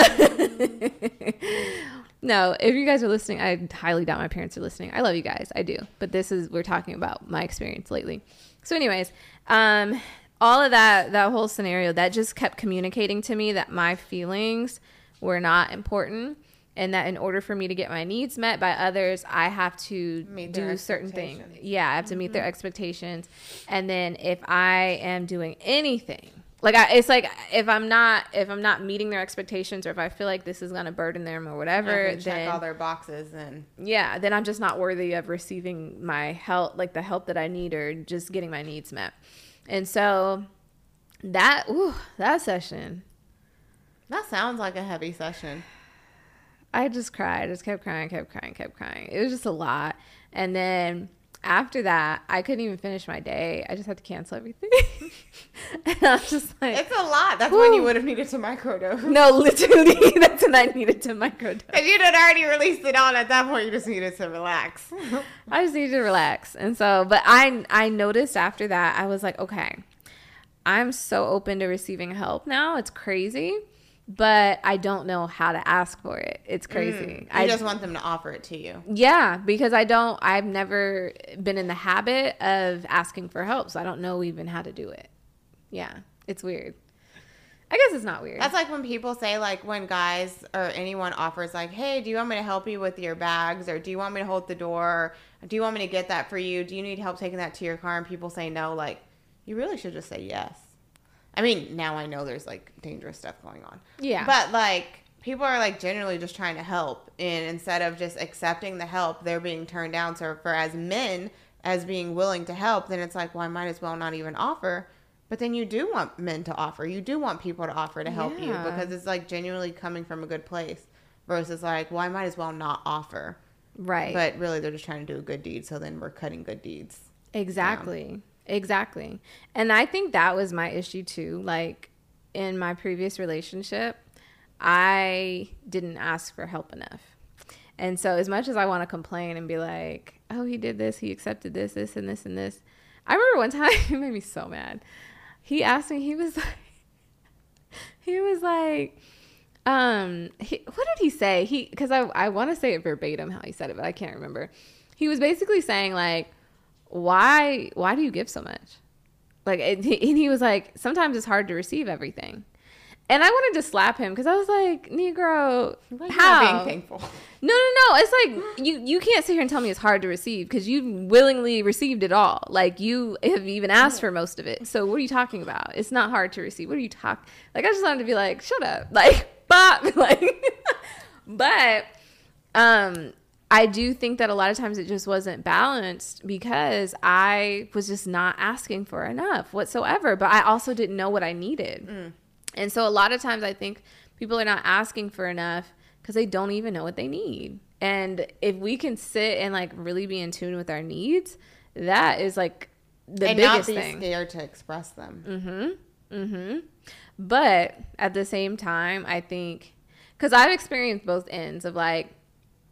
*laughs* no, if you guys are listening, I highly doubt my parents are listening. I love you guys, I do, but this is we're talking about my experience lately. So, anyways, um, all of that that whole scenario that just kept communicating to me that my feelings were not important. And that in order for me to get my needs met by others, I have to do certain things. Yeah, I have to meet Mm-hmm. their expectations. And then if I am doing anything, like I, it's like if I'm not if I'm not meeting their expectations or if I feel like this is gonna burden them or whatever, can check then all their boxes and yeah, then I'm just not worthy of receiving my help, like the help that I need or just getting my needs met. And so that ooh, that session, that sounds like a heavy session. I just cried. I just kept crying, kept crying, kept crying. It was just a lot. And then after that, I couldn't even finish my day. I just had to cancel everything. *laughs* and I was just like, It's a lot. That's when you would have needed to microdose. no, literally, *laughs* that's when I needed to microdose. If you'd had already released it on at that point, you just needed to relax. *laughs* I just needed to relax. And so, but I I noticed after that, I was like, okay, I'm so open to receiving help now. It's crazy, but I don't know how to ask for it. It's mm. crazy. you I just want them to offer it to you. Yeah, because I don't, I've never been in the habit of asking for help, so I don't know even how to do it. Yeah, it's weird. I guess it's not weird. That's like when people say, like, when guys or anyone offers, like, hey, do you want me to help you with your bags? Or do you want me to hold the door? Or do you want me to get that for you? Do you need help taking that to your car? And people say no. Like, you really should just say yes. I mean, now I know there's like dangerous stuff going on. Yeah. But like, people are like generally just trying to help. And instead of just accepting the help, they're being turned down. So for as men, as being willing to help, then it's like, well, I might as well not even offer. But then you do want men to offer. You do want people to offer to help you because it's like genuinely coming from a good place versus like, well, I might as well not offer. right. But really, they're just trying to do a good deed. So then we're cutting good deeds. Exactly. Exactly. And I think that was my issue too. Like in my previous relationship, I didn't ask for help enough. And so as much as I want to complain and be like, "Oh, he did this, he accepted this, this and this and this." I remember one *laughs* time it made me so mad. He asked me, he was like *laughs* he was like um he, what did he say he because i, I want to say it verbatim how he said it but i can't remember he was basically saying like why why do you give so much like and he was like sometimes it's hard to receive everything And I wanted to slap him because I was like, Negro, Like, how? Not being thankful. No, no, no. It's like you you can't sit here and tell me it's hard to receive because you willingly received it all. Like you have even asked for most of it. So what are you talking about? It's not hard to receive. What are you talking? Like I just wanted to be like, shut up, *laughs* like bop, *laughs* like. *laughs* but um, I do think that a lot of times it just wasn't balanced because I was just not asking for enough whatsoever. But I also didn't know what I needed. And so a lot of times I think people are not asking for enough because they don't even know what they need. And if we can sit and like really be in tune with our needs, that is like the and not biggest be thing. scared to express them. Mm-hmm. Mm-hmm. But at the same time, I think because I've experienced both ends of like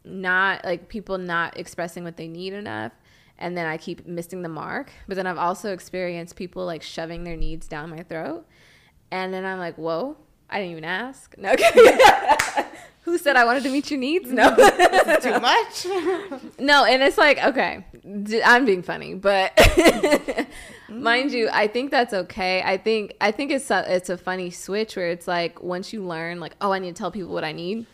not like people not expressing what they need enough. And then I keep missing the mark. But then I've also experienced people like shoving their needs down my throat. And then I'm like, whoa, I didn't even ask. No, *laughs* who said I wanted to meet your needs? No. *laughs* Too much. *laughs* No, and it's like, okay, I'm being funny, but mind you, I think that's okay. I think I think it's a, it's a funny switch where it's like once you learn like, oh, I need to tell people what I need.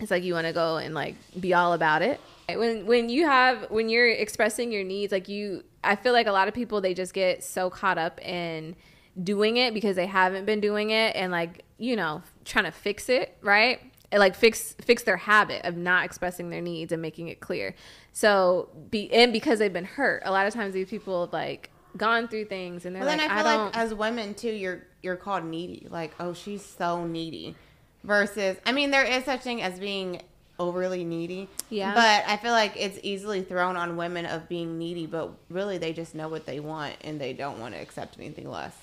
It's like you want to go and like be all about it. When when you have when you're expressing your needs, like you I feel like a lot of people they just get so caught up in doing it because they haven't been doing it and like, you know, trying to fix it, right? And like fix fix their habit of not expressing their needs and making it clear. So be and because they've been hurt, a lot of times these people have like gone through things and they're Well, like, I I, feel don't like as women too, you're you're called needy. Like, oh, she's so needy. Versus, I mean, there is such thing as being overly needy. Yeah. But I feel like it's easily thrown on women of being needy, but really they just know what they want and they don't want to accept anything less.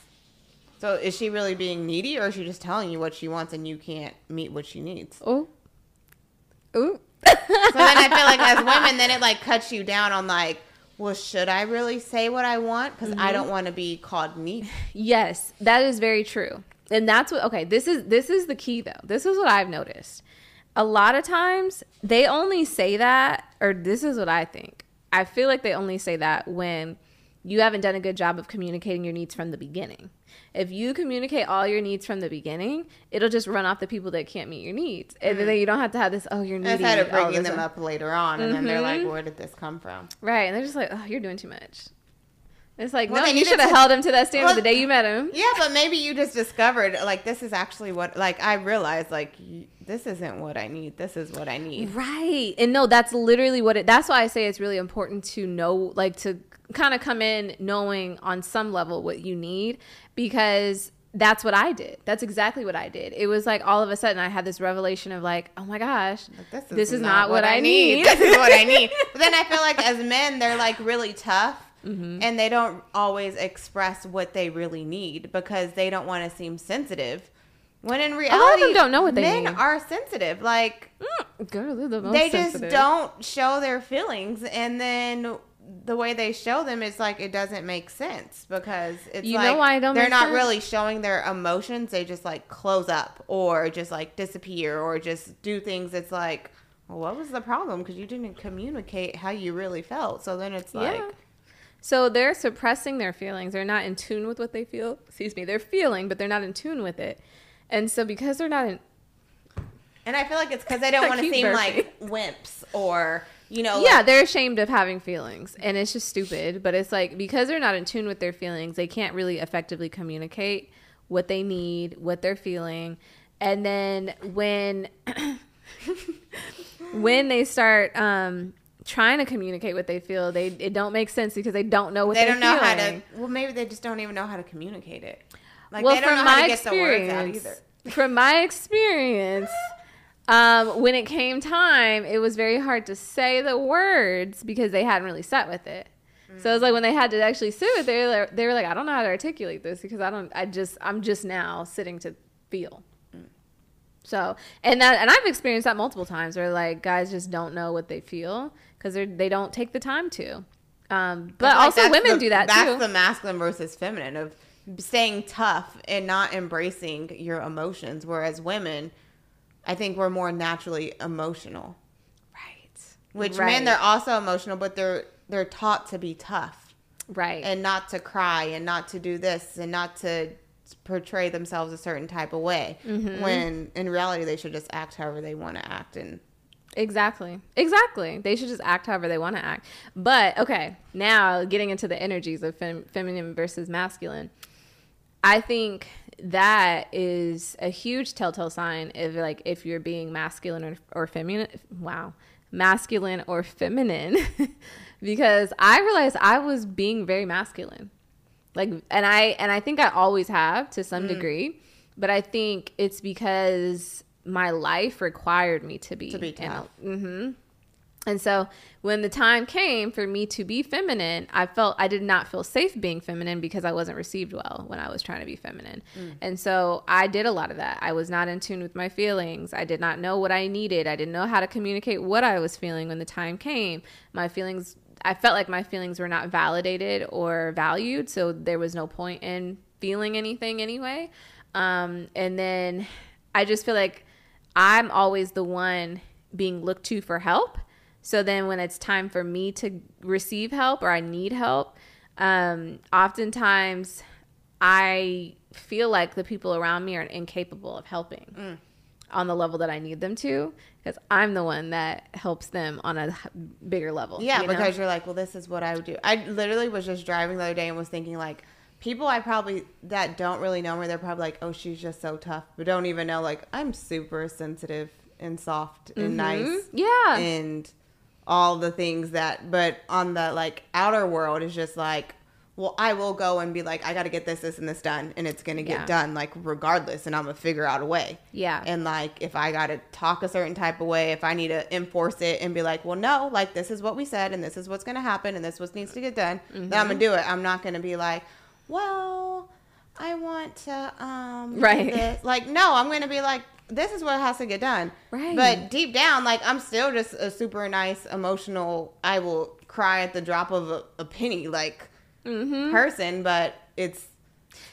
So is she really being needy, or is she just telling you what she wants and you can't meet what she needs? oh. Ooh. So then I feel like as *laughs* women, then it like cuts you down on like, well, should I really say what I want? Because I mm-hmm. don't want to be called needy. Yes, that is very true. And that's what okay, this is this is the key though. This is what I've noticed. A lot of times they only say that or this is what I think. I feel like they only say that when you haven't done a good job of communicating your needs from the beginning. If you communicate all your needs from the beginning, it'll just run off the people that can't meet your needs. And then you don't have to have this, oh, you're needy. Instead of bringing them up later on, and then they're like, Mhm. "Where did this come from?" Right. And they're just like, oh, you're doing too much. It's like, Well, no, you should have held him to that standard Well, the day you met him. Yeah, but maybe you just discovered like this is actually what like I realized like this isn't what I need. This is what I need. Right. And no, that's literally what it that's why I say it's really important to know like to kind of come in knowing on some level what you need because that's what I did. That's exactly what I did. It was like all of a sudden I had this revelation of like, oh my gosh, Like, this, is, not, what, I need. this is what I need. *laughs* But then I feel like as men, they're like really tough. Mm-hmm. And they don't always express what they really need because they don't want to seem sensitive. When in reality, a lot of them don't know what they men need. are sensitive. Like Mm, Girl, they're the most they sensitive. just don't show their feelings and then the way they show them is like it doesn't make sense because it's You like know why don't they're not sense? really showing their emotions they just like close up or just like disappear or just do things it's like well, what was the problem because you didn't communicate how you really felt so then it's like Yeah. So they're suppressing their feelings. They're not in tune with what they feel. Excuse me. They're feeling, but they're not in tune with it. And so because they're not in and i feel like it's because they don't *laughs* want to seem burping. like wimps or you know yeah, like- they're ashamed of having feelings, and it's just stupid. But it's like because they're not in tune with their feelings, they can't really effectively communicate what they need, what they're feeling, and then when *coughs* when they start um, trying to communicate what they feel, they it don't make sense because they don't know what they they're don't know how to well maybe they just don't even know how to communicate it like well, they don't know how to get the words out either *laughs* from my experience, um, when it came time, it was very hard to say the words because they hadn't really sat with it. So it was like when they had to actually sit with it, they were, they were like, I don't know how to articulate this because I don't, I just, I'm just now sitting to feel. So, and that, and I've experienced that multiple times where like guys just don't know what they feel because they don't take the time to. Um, but like also women the- do that too. That's too. the masculine versus feminine of staying tough and not embracing your emotions. Whereas women, I think we're more naturally emotional. right. Which right. men, they're also emotional, but they're they're taught to be tough right. and not to cry and not to do this and not to portray themselves a certain type of way Mm-hmm. when in reality they should just act however they want to act and Exactly. Exactly. They should just act however they want to act. But okay, now getting into the energies of fem- feminine versus masculine. I think that is a huge telltale sign of like if you're being masculine or, or feminine. Wow. Masculine or feminine. *laughs* because I realized I was being very masculine. Like and I and I think I always have to some mm. degree, but I think it's because my life required me to be To be tough. hmm And so when the time came for me to be feminine, I felt I did not feel safe being feminine because I wasn't received well when I was trying to be feminine. And so I did a lot of that. I was not in tune with my feelings. I did not know what I needed. I didn't know how to communicate what I was feeling when the time came. My feelings I felt like my feelings were not validated or valued, so there was no point in feeling anything anyway. Um, and then I just feel like I'm always the one being looked to for help. So then when it's time for me to receive help or I need help, um, oftentimes I feel like the people around me are incapable of helping Mm. on the level that I need them to because I'm the one that helps them on a bigger level. Yeah, you know? because you're like, well, this is what I would do. I literally was just driving the other day and was thinking like, people I probably that don't really know me, they're probably like, oh, she's just so tough, but don't even know like I'm super sensitive and soft and nice Mhm. Yeah. and all the things that. But on the like outer world is just like. Well, I will go and be like, I got to get this, this, and this done, and it's gonna get Yeah. done, like regardless, and I'm gonna figure out a way. Yeah. And like, if I got to talk a certain type of way, if I need to enforce it and be like, well, no, like this is what we said, and this is what's gonna happen, and this is what needs to get done, then I'm gonna do it. I'm not gonna be like, well, I want to, um, Right. this. Like, no, I'm gonna be like, this is what has to get done. Right. But deep down, like, I'm still just a super nice, emotional. I will cry at the drop of a, a penny, like Mm-hmm. person. But it's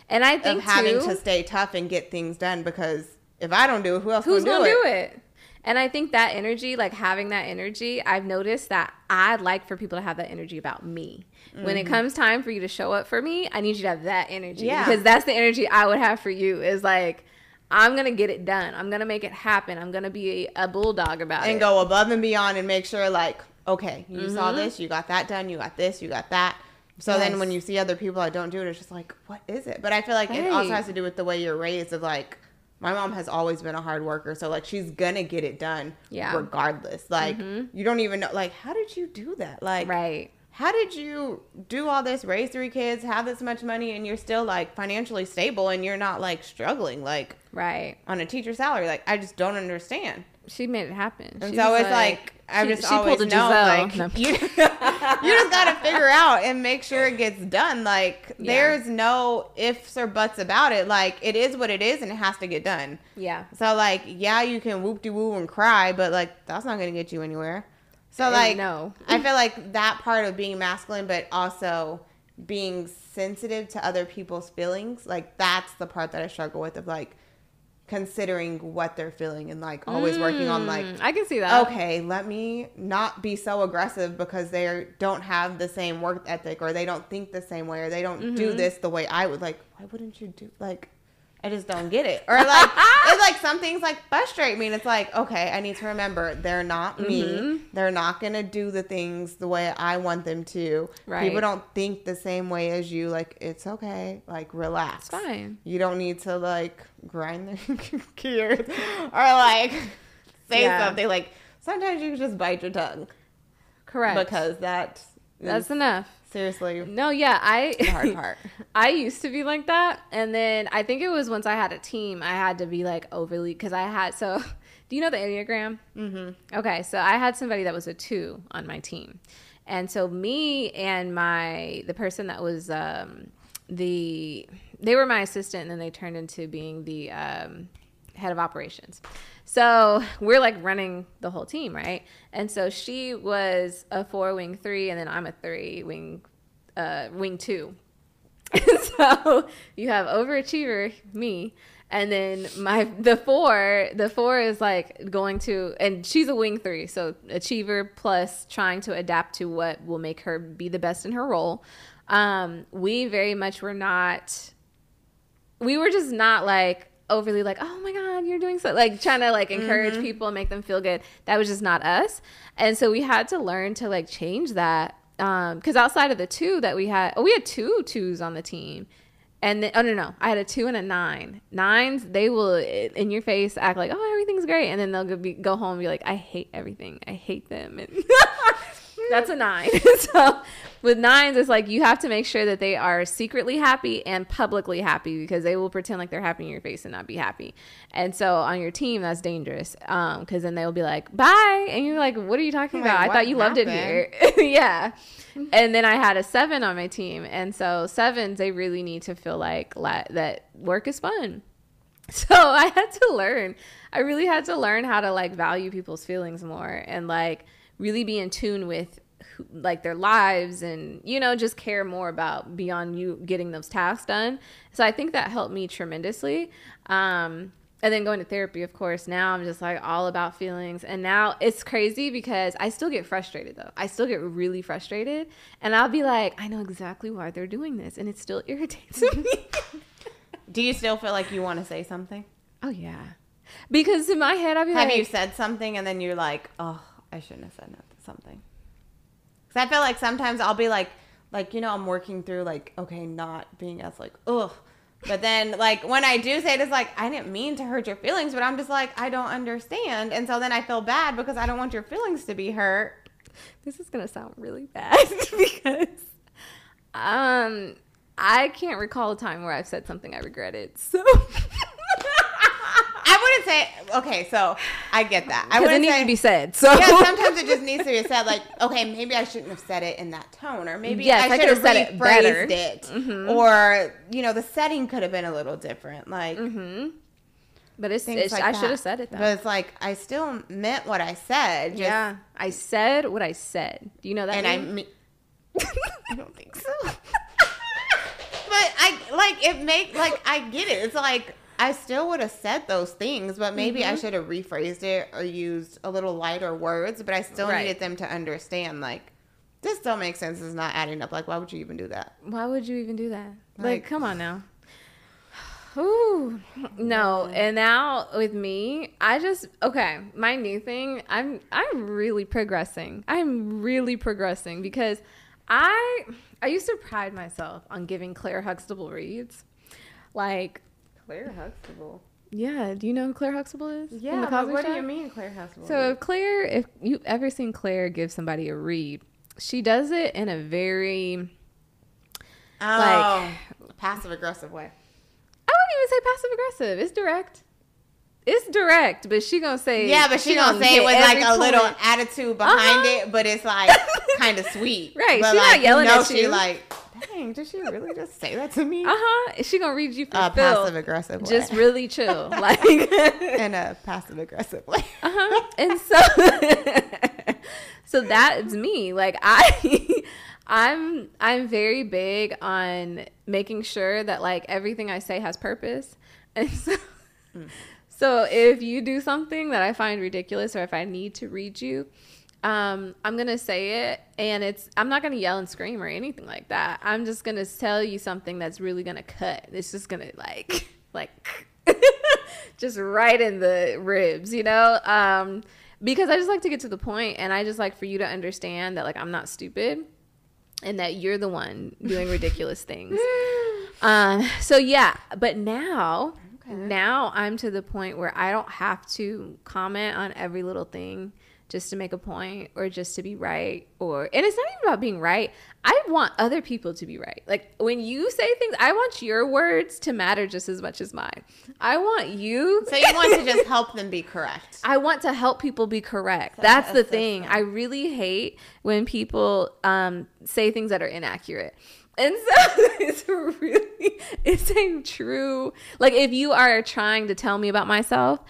and I of think having too, to stay tough and get things done because if I don't do it, who else who's gonna, gonna do, do it? it? And I think that energy, like having that energy, I've noticed that I'd like for people to have that energy about me. When it comes time for you to show up for me, I need you to have that energy. Mm-hmm. Yeah. Because that's the energy I would have for you is like, I'm gonna get it done. I'm gonna make it happen. I'm gonna be a bulldog about and it. And go above and beyond and make sure like okay you saw Mm-hmm. this you got that done you got this you got that so then when you see other people that don't do it it's just like what is it but i feel like it also has to do with the way you're raised of like my mom has always been a hard worker so like she's gonna get it done Yeah. Mm-hmm. regardless like you don't even know like how did you do that like right. How did you do all this raise three kids have this much money and you're still like financially stable and you're not like struggling like Right. on a teacher salary like i just don't understand She made it happen. and She so it's like, I she- just she always pulled a know *laughs* like No. you, you just *laughs* got to figure out and make sure it gets done. Like Yeah. there's no ifs or buts about it. Like it is what it is and it has to get done. yeah. So like yeah, you can whoop de woo and cry, but like that's not gonna get you anywhere. So like no. I feel like that part of being masculine, but also being sensitive to other people's feelings, like that's the part that I struggle with of like considering what they're feeling and like always working on like Mm, I can see that. okay, let me not be so aggressive because they don't have the same work ethic or they don't think the same way or they don't Mm-hmm. do this the way I would. Like, why wouldn't you do like? I just don't get it. Or like, *laughs* it's like some things like frustrate me. And it's like, okay, I need to remember they're not me. Mm-hmm. They're not gonna do the things the way I want them to. Right. People don't think the same way as you. Like, it's okay. Like, relax. It's fine. You don't need to like grind their *laughs* gears or like *laughs* say Yeah. something. Like sometimes you can just bite your tongue Correct. because that that's is enough. Seriously No, yeah, I the hard part. *laughs* I used to be like that, and then I think it was once I had a team, I had to be like overly because I had so. *laughs* Do you know the enneagram? Mm-hmm. Okay, so I had somebody that was a two on my team, and so me and my the person that was um, the they were my assistant, and then they turned into being the um, head of operations. So we're like running the whole team, right? And so she was a four wing three, and then I'm a three wing uh, wing two. *laughs* so you have overachiever me and then my the four the four is like going to and she's a wing three so achiever plus trying to adapt to what will make her be the best in her role um we very much were not we were just not like overly like, oh my God, you're doing so like trying to like encourage Mm-hmm. people and make them feel good. That was just not us. And so we had to learn to like change that. Um, because outside of the two that we had, oh, we had two twos on the team. And then, oh no, no, I had a two and a nine. Nines, they will in your face act like, oh, everything's great, and then they'll go, be, go home and be like, I hate everything, I hate them, and *laughs* that's a nine. *laughs* so with nines, it's like you have to make sure that they are secretly happy and publicly happy because they will pretend like they're happy in your face and not be happy. And so on your team, that's dangerous um, because then they will be like, bye. And you're like, what are you talking Like, about? I thought you loved it here. *laughs* yeah. And then I had a seven on my team. And so sevens, they really need to feel like la- that work is fun. *laughs* So I had to learn. I really had to learn how to like value people's feelings more and like really be in tune with who, like their lives and you know just care more about beyond you getting those tasks done. So I think that helped me tremendously. Um and then going to therapy, of course, now I'm just like all about feelings. And now it's crazy because I still get frustrated though. I still get really frustrated. And I'll be like, I know exactly why they're doing this. And it still *laughs* irritates me. Do you still feel like you want to say something? Oh yeah, because in my head I'd be like, Have you said something and then you're like, oh, I shouldn't have said something? Because I feel like sometimes I'll be like, like you know, I'm working through like, okay, not being as like, ugh. But then, like, when I do say it, it's like, I didn't mean to hurt your feelings, but I'm just like, I don't understand. And so then I feel bad because I don't want your feelings to be hurt. this is gonna sound really bad *laughs* because um I can't recall a time where I've said something I regretted. So *laughs* wouldn't say, okay, so I get that. I because it wouldn't needs say, to be said. So yeah, sometimes it just needs to be said. Like, okay, maybe I shouldn't have said it in that tone, or maybe Yes, I I should have said it better. Mm-hmm. or you know, the setting could have been a little different. Like but it's, it's like I should have said it though. But it's like I still meant what I said. Just, yeah, I said what I said. Do you know that? and I mean? mean, *laughs* I don't think so. *laughs* but I like it. Make like I get it. It's like. I still would have said those things, but maybe Mm-hmm. I should have rephrased it or used a little lighter words. But I still Right. needed them to understand, like, this still makes sense. It's not adding up. Like, why would you even do that? Why would you even do that? Like, Like- come on now. Ooh, no. And now with me, I just okay. My new thing, I'm I'm really progressing. I'm really progressing because I I used to pride myself on giving Claire Huxtable reads. Like, Claire Huxtable. yeah, do you know who Claire Huxtable is? Yeah, The but Cosby what do you mean Claire Huxtable? So if Claire, if you've ever seen Claire give somebody a read, she does it in a very oh, passive aggressive way. I wouldn't even say passive aggressive. It's direct. It's direct, but she gonna say Yeah, but she, gonna say it with like every a little attitude behind Uh-huh. it, but it's like kind of sweet, *laughs* Right, But she not like, yelling you know, at she you. like, dang, did she really just say that to me? Uh huh. She gonna read you for Uh, passive aggressive way. Just really chill, *laughs* like. in a passive aggressive way. *laughs* uh-huh. And so, *laughs* so that's me. Like I, I'm I'm very big on making sure that like everything I say has purpose, and so. So if you do something that I find ridiculous or if I need to read you, um, I'm gonna say it and it's I'm not gonna yell and scream or anything like that. I'm just gonna tell you something that's really gonna cut. It's just gonna like *laughs* like *laughs* just right in the ribs, you know? Um, because I just like to get to the point and I just like for you to understand that like I'm not stupid and that you're the one doing *laughs* ridiculous things. Um, so yeah, but now, now I'm to the point where I don't have to comment on every little thing just to make a point or just to be right or and it's not even about being right. I want other people to be right. Like when you say things, I want your words to matter just as much as mine. I want you So you want to *laughs* just help them be correct. I want to help people be correct. So That's the that's so thing. I really hate when people um, say things that are inaccurate. And so *laughs* it's really, it's a true, like if you are trying to tell me about myself,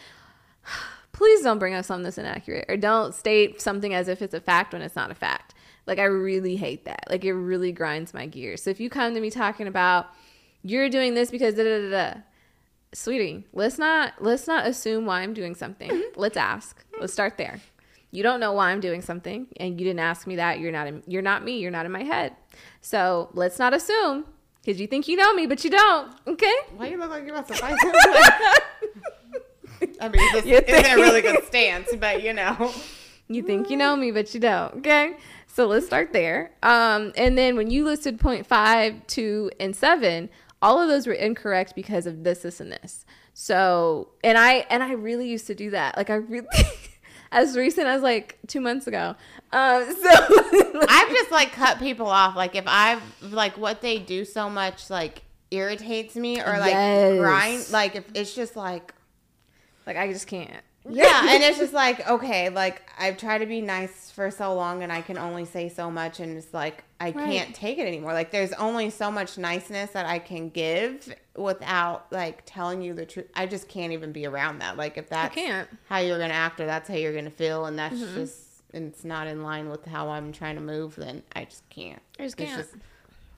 please don't bring up something that's inaccurate or don't state something as if it's a fact when it's not a fact. Like I really hate that. Like it really grinds my gears. So if you come to me talking about you're doing this because da da da da, sweetie, let's not let's not assume why I'm doing something. Mm-hmm. Let's ask. Mm-hmm. Let's start there. You don't know why I'm doing something, and you didn't ask me that. You're not in, you're not me. You're not in my head. So let's not assume. Because you think you know me, but you don't. Okay? Why you look like you're about to fight? *laughs* I mean, this isn't a really good stance, but you know. You think you know me, but you don't. Okay. So let's start there. Um, and then when you listed 0.5, 2, and 7, all of those were incorrect because of this, this, and this. So and I and I really used to do that. Like I really *laughs* as recent as like two months ago. Um so *laughs* I've just like cut people off. Like if I've like what they do so much like irritates me or like Yes. grind. Like if it's just like like I just can't. yeah, and it's just like okay, like I've tried to be nice for so long, and I can only say so much, and it's like I Right. can't take it anymore. Like there's only so much niceness that I can give without like telling you the truth. I just can't even be around that. Like if that's can't. how you're gonna act or that's how you're gonna feel, and that's mm-hmm. just and it's not in line with how I'm trying to move, then I just can't. I just can't.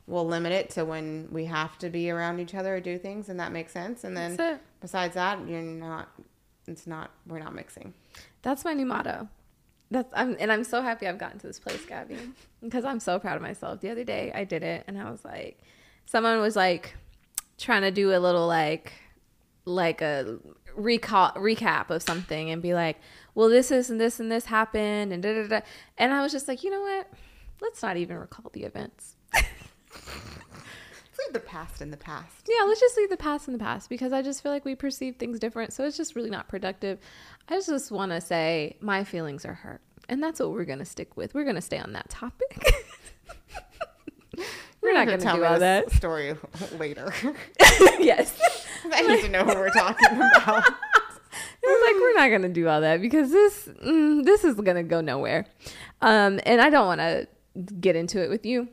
we'll limit it to when we have to be around each other or do things, and that makes sense. And then besides that, you're not. It's not. We're not mixing. That's my new motto. That's I'm and I'm so happy I've gotten to this place, Gabby, because I'm so proud of myself. The other day I did it, and I was like, someone was like trying to do a little like like a recall recap of something and be like, well, this is and this and this happened and da da da, and I was just like, you know what? Let's not even recall the events. *laughs* Let's leave the past in the past. Yeah, let's just leave the past in the past because I just feel like we perceive things different. So it's just really not productive. I just want to say my feelings are hurt. And that's what we're going to stick with. We're going to stay on that topic. *laughs* we're not going to tell do all that. story *laughs* later. *laughs* yes. I need to know what we're talking about. It was like we're not gonna do all that because this mm, this is gonna go nowhere, um, and I don't want to get into it with you.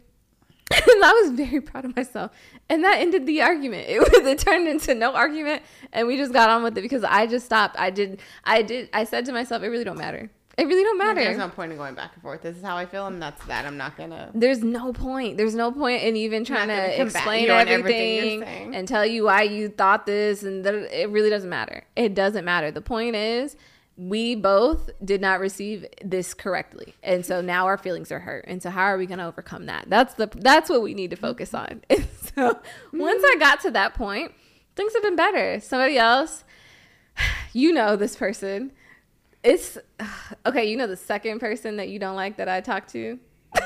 *laughs* and I was very proud of myself, and that ended the argument. *laughs* It was it turned into no argument, and we just got on with it because I just stopped. I did I did I said to myself, it really don't matter. It really don't matter. There's no point in going back and forth. This is how I feel, and that's that. I'm not gonna. There's no point. There's no point in even trying gonna explain everything everything, and tell you why you thought this, and that it really doesn't matter. It doesn't matter. The point is, we both did not receive this correctly, and so now our feelings are hurt. And so, how are we going to overcome that? That's the that's what we need to focus on. *laughs* And so, once I got to that point, things have been better. Somebody else, you know, this person. It's *sighs* okay. You know the second person that you don't like that I talked to. *laughs*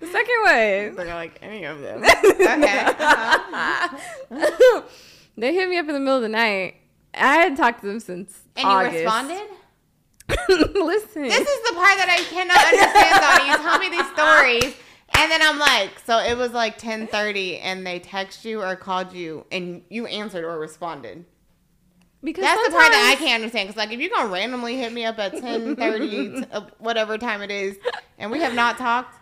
The second one. They're like any of them. *laughs* Okay. uh-huh. they hit me up in the middle of the night. I hadn't talked to them since And you responded. *laughs* Listen, This is the part that I cannot understand. *laughs* Doni. You tell me these stories, and then I'm like, so it was like 10:30, and they text you or called you, and you answered or responded. because That's the part that I can't understand. Because like, if you're gonna randomly hit me up at *laughs* 10:30, t- uh, whatever time it is, and we have not talked,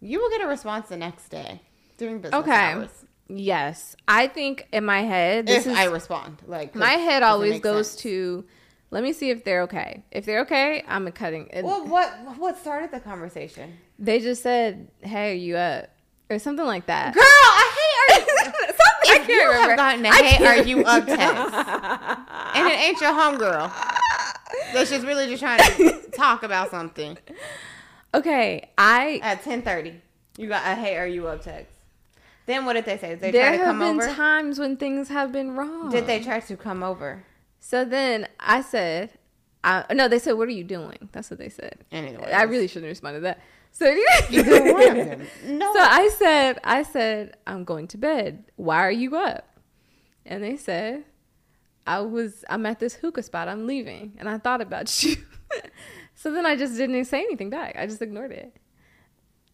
you will get a response the next day during business Okay. hours. Yes, I think in my head, this If is I respond, like my head always goes sense? to. Let me see if they're okay. If they're okay, I'm a cutting. Well, what what started the conversation? They just said, "Hey, are you up?" or something like that. Girl, I hate are you. *laughs* Something- If I can't you remember. have gotten a I hey, are you up text, and it ain't your homegirl. That's just really just trying to *laughs* talk about something. Okay, I At ten thirty, you got a hey, are you up text. Then what did they say? Did they there try to have been over? times when things have been wrong. Did they try to come over? So then I said, I, no, they said, what are you doing? That's what they said. Anyways. I really shouldn't have responded to that. So, *laughs* Either one of them. No. so I said, I said, I'm going to bed. Why are you up? And they said, I was, I'm at this hookah spot. I'm leaving. And I thought about *laughs* you. so then I just didn't say anything back. I just ignored it.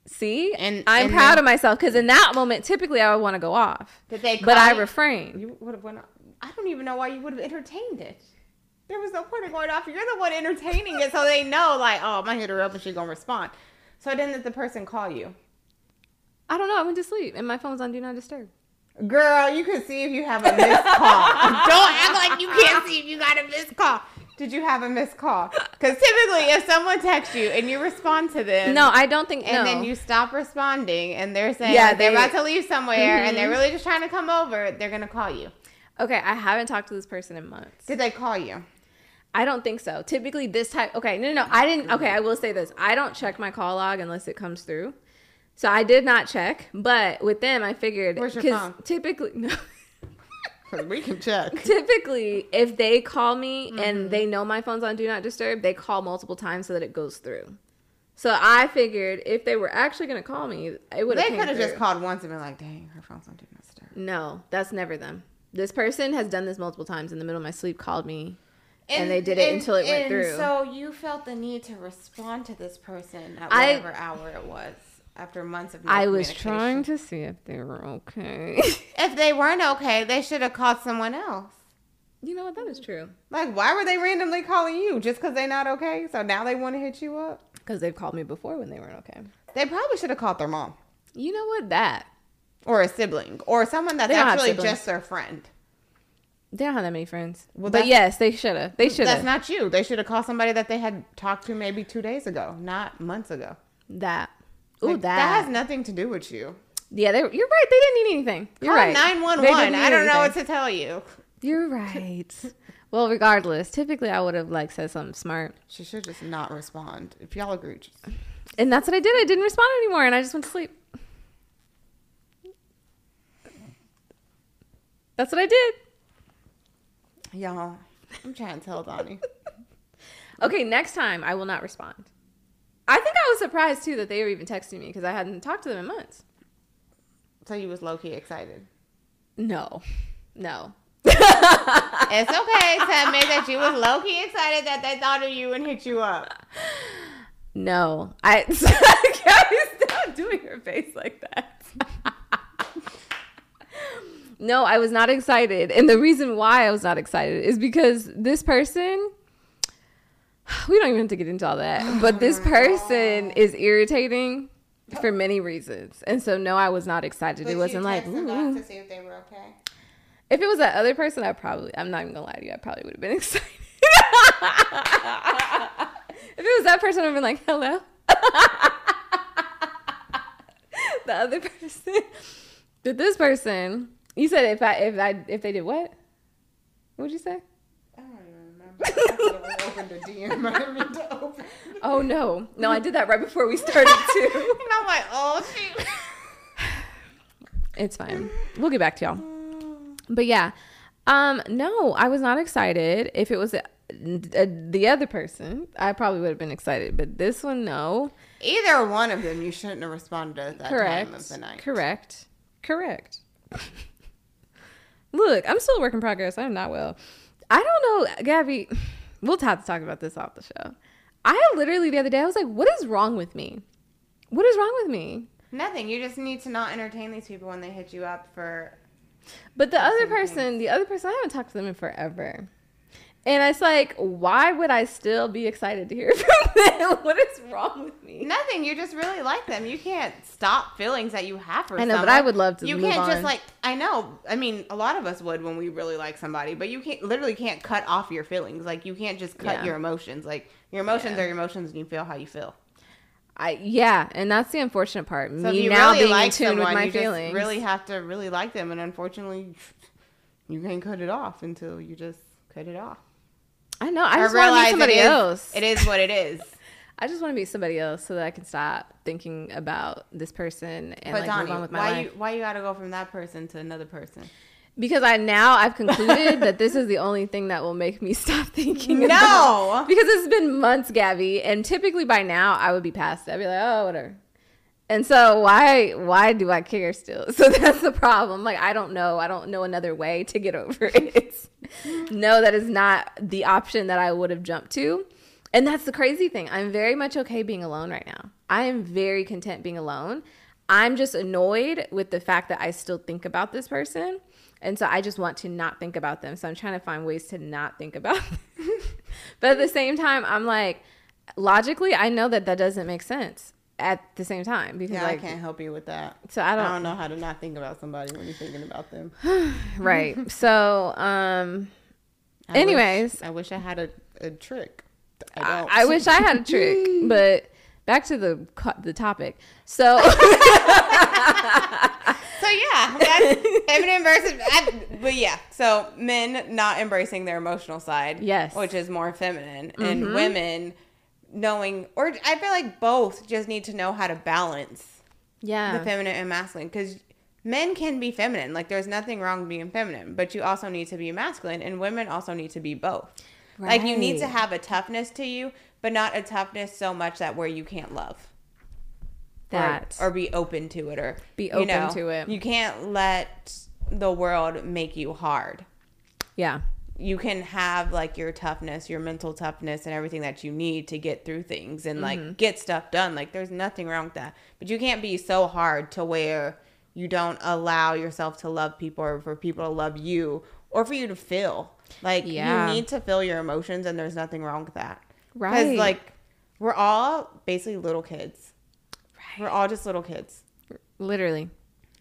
See, And- I'm and proud then- of myself because in that moment, typically I would want to go off, Did they? but I you? refrained. You would have went. I don't even know why you would have entertained it. There was no point in going off. You're the one entertaining it, so they know, like, oh, gonna hit her up and she's gonna respond. So then, did the person call you? I don't know. I went to sleep and my phone's on Do Not Disturb. Girl, you can see if you have a missed call. *laughs* Don't act like you can't see if you got a missed call. Did you have a missed call? Because typically, if someone texts you and you respond to them, No, I don't think. and no. then you stop responding, and they're saying Yeah, like, they're about to leave somewhere, and Mhm. they're really just trying to come over, they're gonna call you. Okay, I haven't talked to this person in months. Did they call you? I don't think so. Typically, this type. Okay, no, no, no. I didn't. Okay, I will say this. I don't check my call log unless it comes through. So I did not check, but with them, I figured Where's your 'cause phone? typically, *laughs* no, we can check. *laughs* typically if they call me Mm-hmm. and they know my phone's on do not disturb, they call multiple times so that it goes through. So I figured if they were actually going to call me, it would They have. could have just called once and been like, "Dang, her phone's on do not disturb." No, that's never them. This person has done this multiple times in the middle of my sleep, called me, And they did it until it went and through. So you felt the need to respond to this person at I- whatever hour it was after months of. No I was trying to see if they were okay. *laughs* If they weren't okay, they should have called someone else. you know what? That is true. Like, why were they randomly calling you just because they're not okay? So now they want to hit you up. Because they've called me before when they weren't okay. They probably should have called their mom You know what? That. or a sibling or someone that's They don't have actually just their friend. They don't have that many friends. Well, but yes, they should have. They should have. That's not you. They should have called somebody that they had talked to maybe two days ago, not months ago. That. Ooh, Like, that. has nothing to do with you. yeah, they, you're right. They didn't need anything. You're Call right. nine one one. I don't know what to tell you. You're right. well, regardless, typically I would have like said something smart, She should just not respond. If y'all agree, just and that's what I did. I didn't respond anymore, and I just went to sleep. That's what I did. y'all. I'm trying to tell Doni. *laughs* Okay, next time I will not respond. I think I was surprised too that they were even texting me because I hadn't talked to them in months. So you was low key excited. No, no. It's okay to admit that you was low key excited that they thought of you and hit you up. No, I. *laughs* Stop doing her face like that. *laughs* no, I was not excited, and the reason why I was not excited is because this person. *sighs* We don't even have to get into all that, but oh this person is irritating for many reasons, and so no, I was not excited. it wasn't like. "Ooh." to see if they were okay. If it was that other person, I probably, I'm not even gonna lie to you, I probably would have been *laughs* excited. if it was that person, I'd have been like, hello. the other person, but this person, you said if I, if I, if they did what? What'd you say? I don't even remember. I opened a DM. I to open. Oh no, no, I did that right before we started too. And I'm like, oh shoot. It's fine. We'll get back to y'all. But yeah, um, no, I was not excited. If it was uh uh the other person, I probably would have been excited. But this one, no. Either one of them, you shouldn't have responded at that Correct. time of the night. Correct. Correct. *laughs* Look, I'm still a work in progress. I'm not well. I don't know, Gabby. *sighs* We'll have to talk about this off the show. I literally the other day I was like, "What is wrong with me? What is wrong with me?" Nothing. You just need to not entertain these people when they hit you up for. But the other person, the other person, I haven't talked to them in forever. And it's like, why would I still be excited to hear *laughs* from them? what is wrong with me? Nothing. You just really like them. You can't stop feelings that you have for I know, but. I would love to You can't on. just like. I know. I mean, a lot of us would when we really like somebody, but you can't literally can't cut off your feelings. Like you can't just cut Yeah. your emotions. Like your emotions Yeah. are your emotions, and you feel how you feel. I yeah, and that's the unfortunate part. So me you now really being like in tune someone, with my you feelings. really have to really like them, and unfortunately, you can't cut it off until you just cut it off. I know. I just want to be somebody it is- else. It is what it is. *laughs* I just want to be somebody else so that I can stop thinking about this person and But like Doni, move on with my why life. you why you gotta go from that person to another person? because I now I've *laughs* concluded that this is the only thing that will make me *laughs* stop thinking. About No! about- because it's been months, Gabby, and typically by now I would be past it. I'd be like, oh, whatever. And so why why do I care still? *laughs* So that's the problem. Like I don't know. I don't know another way to get *laughs* over it. no, that is not the option that I would have jumped to. And that's the crazy thing. I'm very much okay being alone right now. I am very content being alone. I'm just annoyed with the fact that I still think about this person. And so I just want to not think about them. So I'm trying to find ways to not think about *laughs* them. but at the same time, I'm like, logically, I know that that doesn't make sense at the same time because Yeah, like I can't help you with that. so I I don't, don't know how to not think about somebody when you're thinking about them. *sighs* right. *laughs* So um I wish- Anyways. I wish I had a, a trick. I I, don't. I wish I had a trick, *laughs* but back to the the topic. So *laughs* So yeah, that's feminine versus. I, but yeah, so men not embracing their emotional side, Yes. Mm-hmm. which is more feminine, and women knowing, or I feel like both just need to know how to balance Yeah. the feminine and masculine because men can be feminine. Like there's nothing wrong being feminine, but you also need to be masculine, and women also need to be both. Like you need to have a toughness to you, but not a toughness so much that where you can't love. That. or, be open to it or Be you open know, to it. You can't let the world make you hard. yeah. You can have like your toughness, your mental toughness and everything that you need to get through things and Mm-hmm. like get stuff done. Like there's nothing wrong with that. But you can't be so hard to where you don't allow yourself to love people or for people to love you or for you to feel. Like Yeah. you need to feel your emotions and there's nothing wrong with that. Right. Because like we're all basically little kids. We're all just little kids. Literally.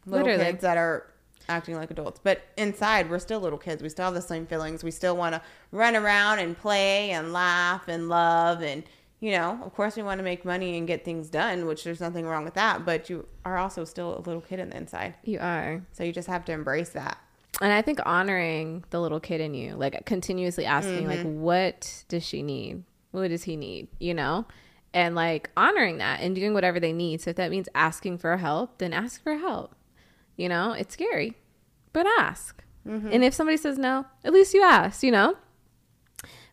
Little Literally. kids that are acting like adults. But inside, we're still little kids. We still have the same feelings. We still want to run around and play and laugh and love. And, you know, of course, we want to make money and get things done, which there's nothing wrong with that. But you are also still a little kid in the inside. You are. So you just have to embrace that. And I think honoring the little kid in you, like continuously asking, like, mm-hmm. what does she need? What does he need? You know? And like honoring that and doing whatever they need. So if that means asking for help, then ask for help. You know, it's scary, but ask. And if somebody says no, at least you asked, you know?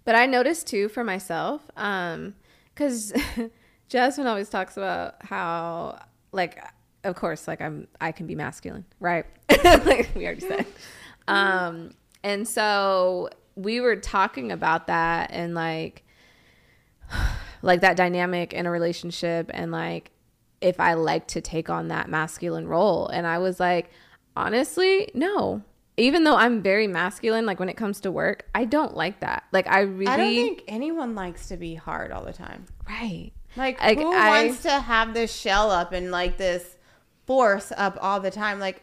But I noticed too for myself, um, because *laughs* Jasmine always talks about how, like, of course, like I'm, I can be masculine, right? *laughs* like we already said. Um, and so we were talking about that and like, *sighs* like that dynamic in a relationship and like if I like to take on that masculine role. And I was like, honestly, no. Even though I'm very masculine, like when it comes to work, I don't like that. Like I really I don't think anyone likes to be hard all the time. right. Like, Like, who I- wants to have this shell up and like this force up all the time? Like,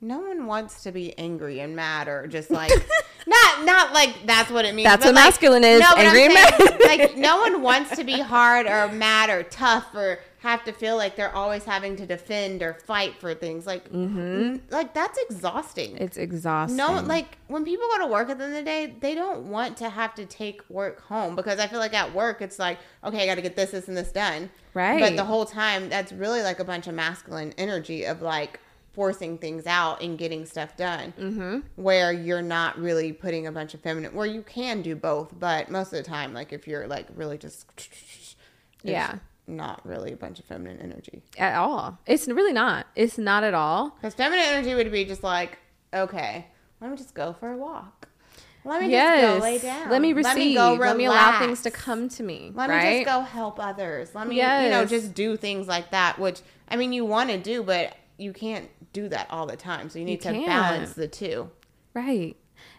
no one wants to be angry and mad or just like *laughs* not not like that's what it means. That's what like, masculine is, I'm angry and saying, mad. like no one *laughs* wants to be hard or mad or tough or have to feel like they're always having to defend or fight for things. Like, mm, like that's exhausting. Mm-hmm. It's exhausting. No, like when people go to work at the end of the day, they don't want to have to take work home because I feel like at work it's like, okay, I got to get this, this, and this done. Right. But the whole time, that's really like a bunch of masculine energy of like forcing things out and getting stuff done. Mm-hmm. Where you're not really putting a bunch of feminine, where you can do both, but most of the time, like if you're like really just, *tsk* Yeah. Not really a bunch of feminine energy. at all. It's really not. It's not at all. Because feminine energy would be just like, okay, let me just go for a walk. Let me yes. just go lay down. Let me receive. Let me, go relax. Let me, allow things to come to me. Let right? me just go help others. Let me, you know, just do things like that. Which I mean, you want to do, but you can't do that all the time. So you need to can't. balance the two. Right.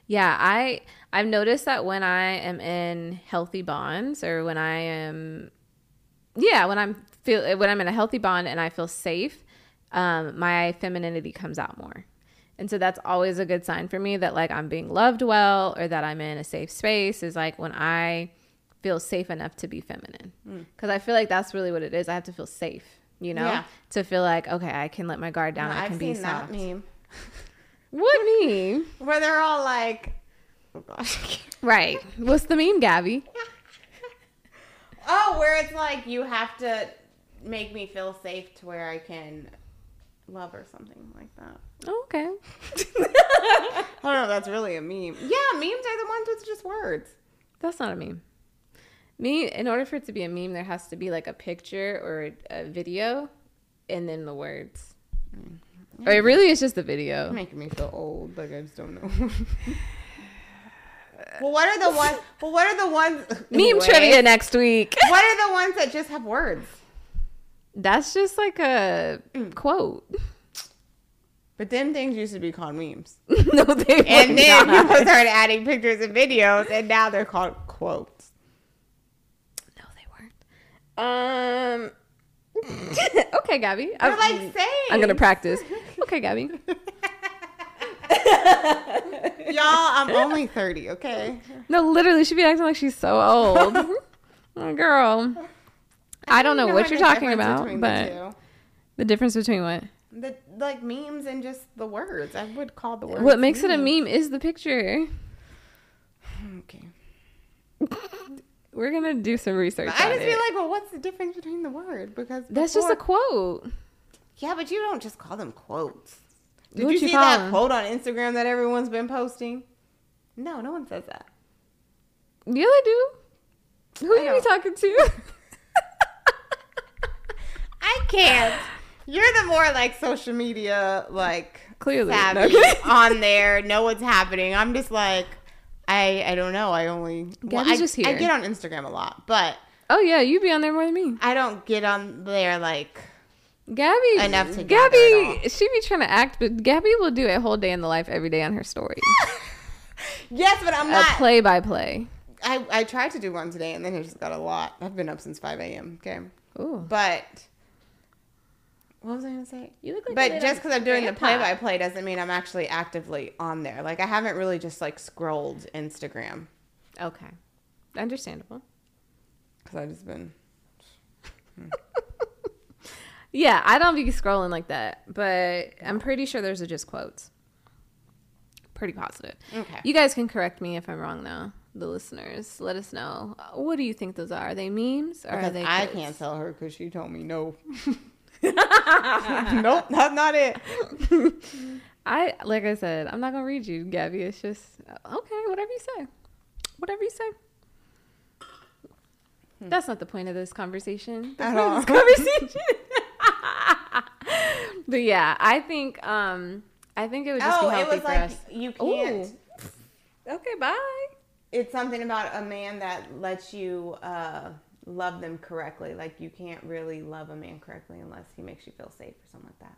Yeah, I I've noticed that when I am in healthy bonds or when I am yeah, when I'm feel when I'm in a healthy bond and I feel safe, um my femininity comes out more. And so that's always a good sign for me that like I'm being loved well or that I'm in a safe space is like when I feel safe enough to be feminine. Cuz I feel like that's really what it is. I have to feel safe, you know? Yeah. To feel like okay, I can let my guard down. I I've can seen be that soft. meme *laughs* What meme? where they're all like, oh *laughs* gosh. Right. What's the meme, Gabby? Oh, where it's like you have to make me feel safe to where I can love or something like that. Oh, okay. *laughs* I don't know that's really a meme. Yeah, memes are the ones with just words. That's not a meme. Me, in order for it to be a meme, there has to be like a picture or a video and then the words. Mm-hmm. Or it really is just the video. making me feel old. Like I just don't know. *laughs* well, what are the ones? Well, what are the ones? Meme Anyways, trivia next week. *laughs* What are the ones that just have words? That's just like a quote. But then things used to be called memes, *laughs* no, they and then not. people started adding pictures and videos, and now they're called quotes. No, they weren't. Um. *laughs* okay, Gabby. They're I'm, like saying. I'm gonna practice. Okay, Gabby. Y'all, I'm only thirty. Okay. No, literally, she'd be acting like she's so old. *laughs* oh, girl. I don't know You what you're talking about, but the, the difference between what? the like memes and just the words. I would call the words. What makes it a meme is the picture. Okay. *laughs* We're gonna do some research. I just it. feel like, well, what's the difference between the word? Because that's just a quote. Yeah, but you don't just call them quotes. Did What you you see that quote on Instagram that everyone's been posting? No, no one says that. Yeah, they do. Who I are you don't- talking to? *laughs* I can't. You're the more like social media like Clearly. savvy *laughs* on there. Know what's happening. I'm just like, I I don't know. I only well, I, just I get on Instagram a lot, but oh yeah, you be on there more than me. I don't get on there like Gabby, Enough to Gabby, she be trying to act, but Gabby will do a whole day in the life every day on her story. *laughs* yes, but I'm not a play by play. I I tried to do one today, and then it just got a lot. I've been up since 5 a.m. Okay, Ooh. but what was I gonna say? You look like But just because I'm doing the play by play doesn't mean I'm actually actively on there. Like I haven't really just like scrolled Instagram Okay. Understandable. because I've just been. *laughs* Hmm. Yeah, I don't be scrolling like that, but I'm pretty sure there's a just quotes. Pretty positive. Okay. You guys can correct me if I'm wrong though. The listeners, let us know. What do you think those are? Are they memes or are Because they I quotes? can't tell her because she told me no. *laughs* nope, that's not it. *laughs* I like I said, I'm not gonna read you, Gabby. It's just okay, whatever you say, whatever you say. Hmm. That's not the point of this conversation. The At point all. this *laughs* conversation. *laughs* but yeah, I think um I think it would just Oh, be it healthy was for like us. you can't. Ooh. Okay, bye. It's something about a man that lets you uh, love them correctly. Like you can't really love a man correctly unless he makes you feel safe or something like that.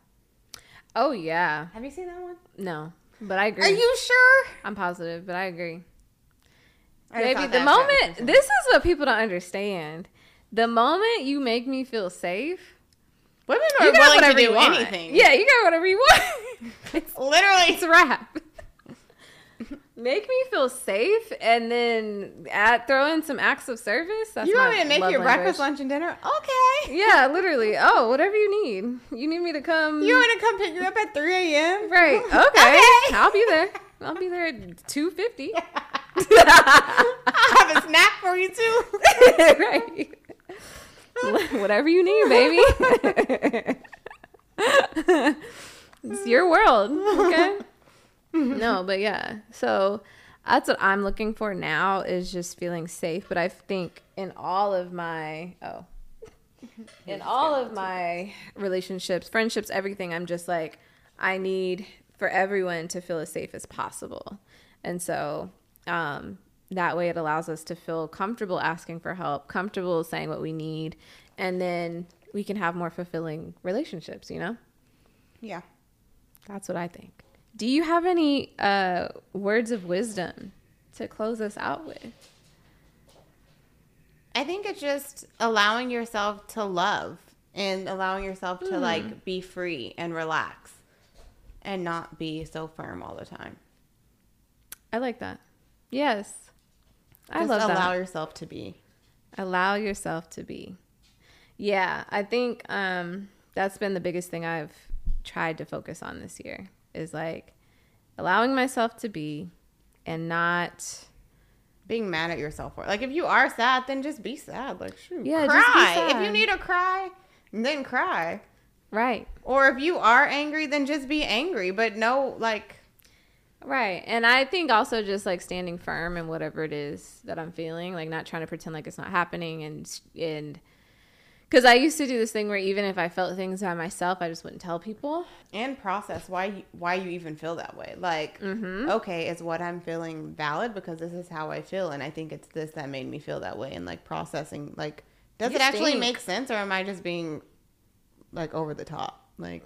Oh yeah, Have you seen that one? no, but I agree. Are you sure? I'm positive, but I agree. I Baby, the moment this is what people don't understand. The moment you make me feel safe, Women are you got willing to do you want. anything. Yeah, you got whatever you want. *laughs* it's, literally. it's a wrap. Make me feel safe, and then add, throw in some acts of service. That's You want me to make your you breakfast, lunch, and dinner? Okay. Yeah, literally. Oh, whatever you need. You need me to come. You want to come pick you up at 3 a.m.? right? *laughs* Okay. Okay. I'll be there. I'll be there at two fifty. *laughs* I have a snack for you too. right. *laughs* Whatever you need, baby. *laughs* it's your world, okay? *laughs* no, but yeah. So that's what I'm looking for now is just feeling safe. But I think in all of my oh, in all of my relationships, friendships, everything, I'm just like I need for everyone to feel as safe as possible, and so um, that way it allows us to feel comfortable asking for help, comfortable saying what we need, and then we can have more fulfilling relationships. You know. Yeah. That's what I think. Do you have any uh, words of wisdom to close us out with? I think it's just allowing yourself to love and allowing yourself to like be free and relax and not be so firm all the time. I like that. Yes. I Just love allow that. yourself to be. Allow yourself to be. Yeah, I think um, that's been the biggest thing I've tried to focus on this year is like allowing myself to be and not Being mad at yourself for it. Like if you are sad, then just be sad. Like shoot, Yeah, cry. If you need to cry, then cry. right. Or if you are angry, then just be angry. But no, like Right. And I think also just like standing firm in whatever it is that I'm feeling, like not trying to pretend like it's not happening and and cuz I used to do this thing where even if I felt things by myself, I just wouldn't tell people. and process why you, why you even feel that way. Like, mm-hmm. okay, is what I'm feeling valid because this is how I feel, and I think it's this that made me feel that way. And like processing, like, does You it actually make sense, or am I just being like over the top? Like,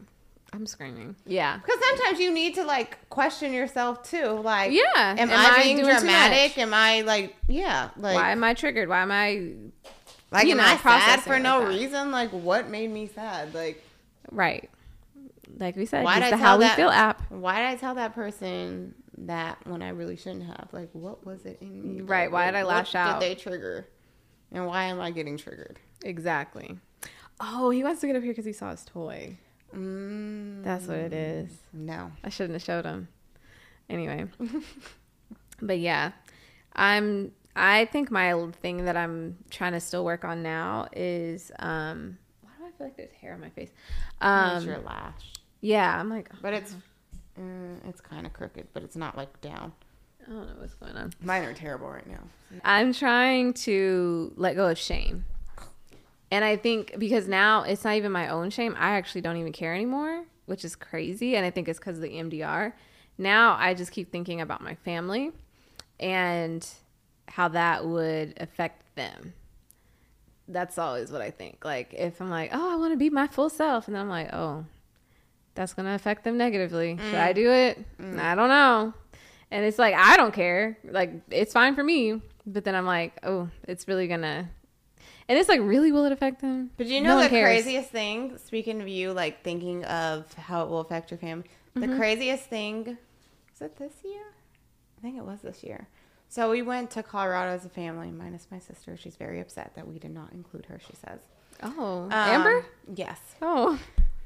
I'm screaming. Yeah. because sometimes you need to like question yourself too. Like, Yeah. am, Am I, I being dramatic? Am I like, yeah, like, Why am I triggered? Why am I like, you am know, I sad for no reason? Like, what made me sad? Like, right? Like we said, Why did I the tell How We that- Feel app. why did I tell that person that when I really shouldn't have? Like, what was it in me? Right, Like, why did I lash out? Did they trigger? And why am I getting triggered? Exactly. Oh, he wants to get up here because he saw his toy. Mm, That's what it is. no. I shouldn't have showed him. Anyway. *laughs* but yeah, I'm I think my thing that I'm trying to still work on now is um why do I feel like there's hair on my face. Um, your lash, yeah, I'm like, but it's mm, it's kind of crooked, but it's not like down. I don't know what's going on. Mine are terrible right now. I'm trying to let go of shame. And I think because now it's not even my own shame, I actually don't even care anymore, which is crazy. And I think it's because of the EMDR. Now I just keep thinking about my family and how that would affect them. That's always what I think. Like, if I'm like, oh, I want to be my full self, and then I'm like, oh, that's going to affect them negatively. Should I mm. do it? Mm. I don't know. And it's like, I don't care. Like, it's fine for me. But then I'm like, oh, it's really going to. And it's like, really, will it affect them? But you know one the craziest thing? Speaking of you, like thinking of how it will affect your family. Mm-hmm. The craziest thing was it this year? I think it was this year. So we went to Colorado as a family, minus my sister. She's very upset that we did not include her. She says, Oh, Um, Amber? Yes. Oh,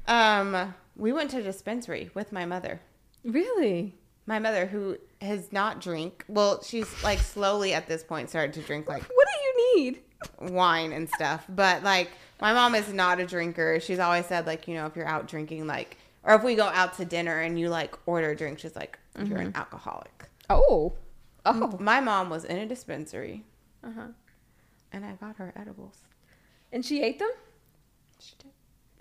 Um, we went to a dispensary with my mother. really? My mother, who has not drink. Well, she's like slowly at this point started to drink like *laughs* What do you need? Wine and stuff. But like my mom is not a drinker. She's always said like, you know, if you're out drinking like or if we go out to dinner and you like order a drink, she's like, you're an alcoholic. Oh. Oh. My mom was in a dispensary Uh-huh. and I got her edibles. And she ate them? She did.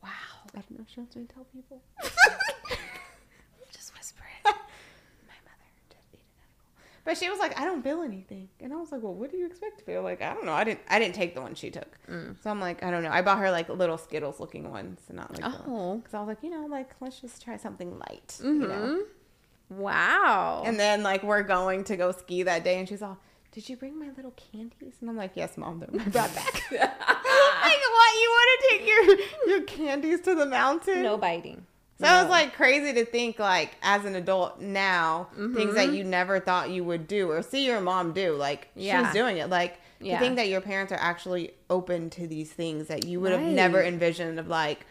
Wow. I don't know if she wants me to tell people. *laughs* *laughs* Just whisper it. my mother did eat an edible. But she was like, I don't feel anything. And I was like, Well, what do you expect to feel? Like, I don't know. I didn't I didn't take the one she took. So I'm like, I don't know. I bought her like little Skittles looking ones and not like Oh. because I was like, you know, like let's just try something light. You know? Mhm. Wow. And then like we're going to go ski that day, and she's all, "Did you bring my little candies?" And I'm like, "Yes, mom. They're brought back." *laughs* like, what? You want to take your your candies to the mountain? no biting. So it was like crazy to think like as an adult now things that mm-hmm. you never thought you would do or see your mom do. Like Yeah. she's doing it. Like Yeah. to think that your parents are actually open to these things that you would have never envisioned of like.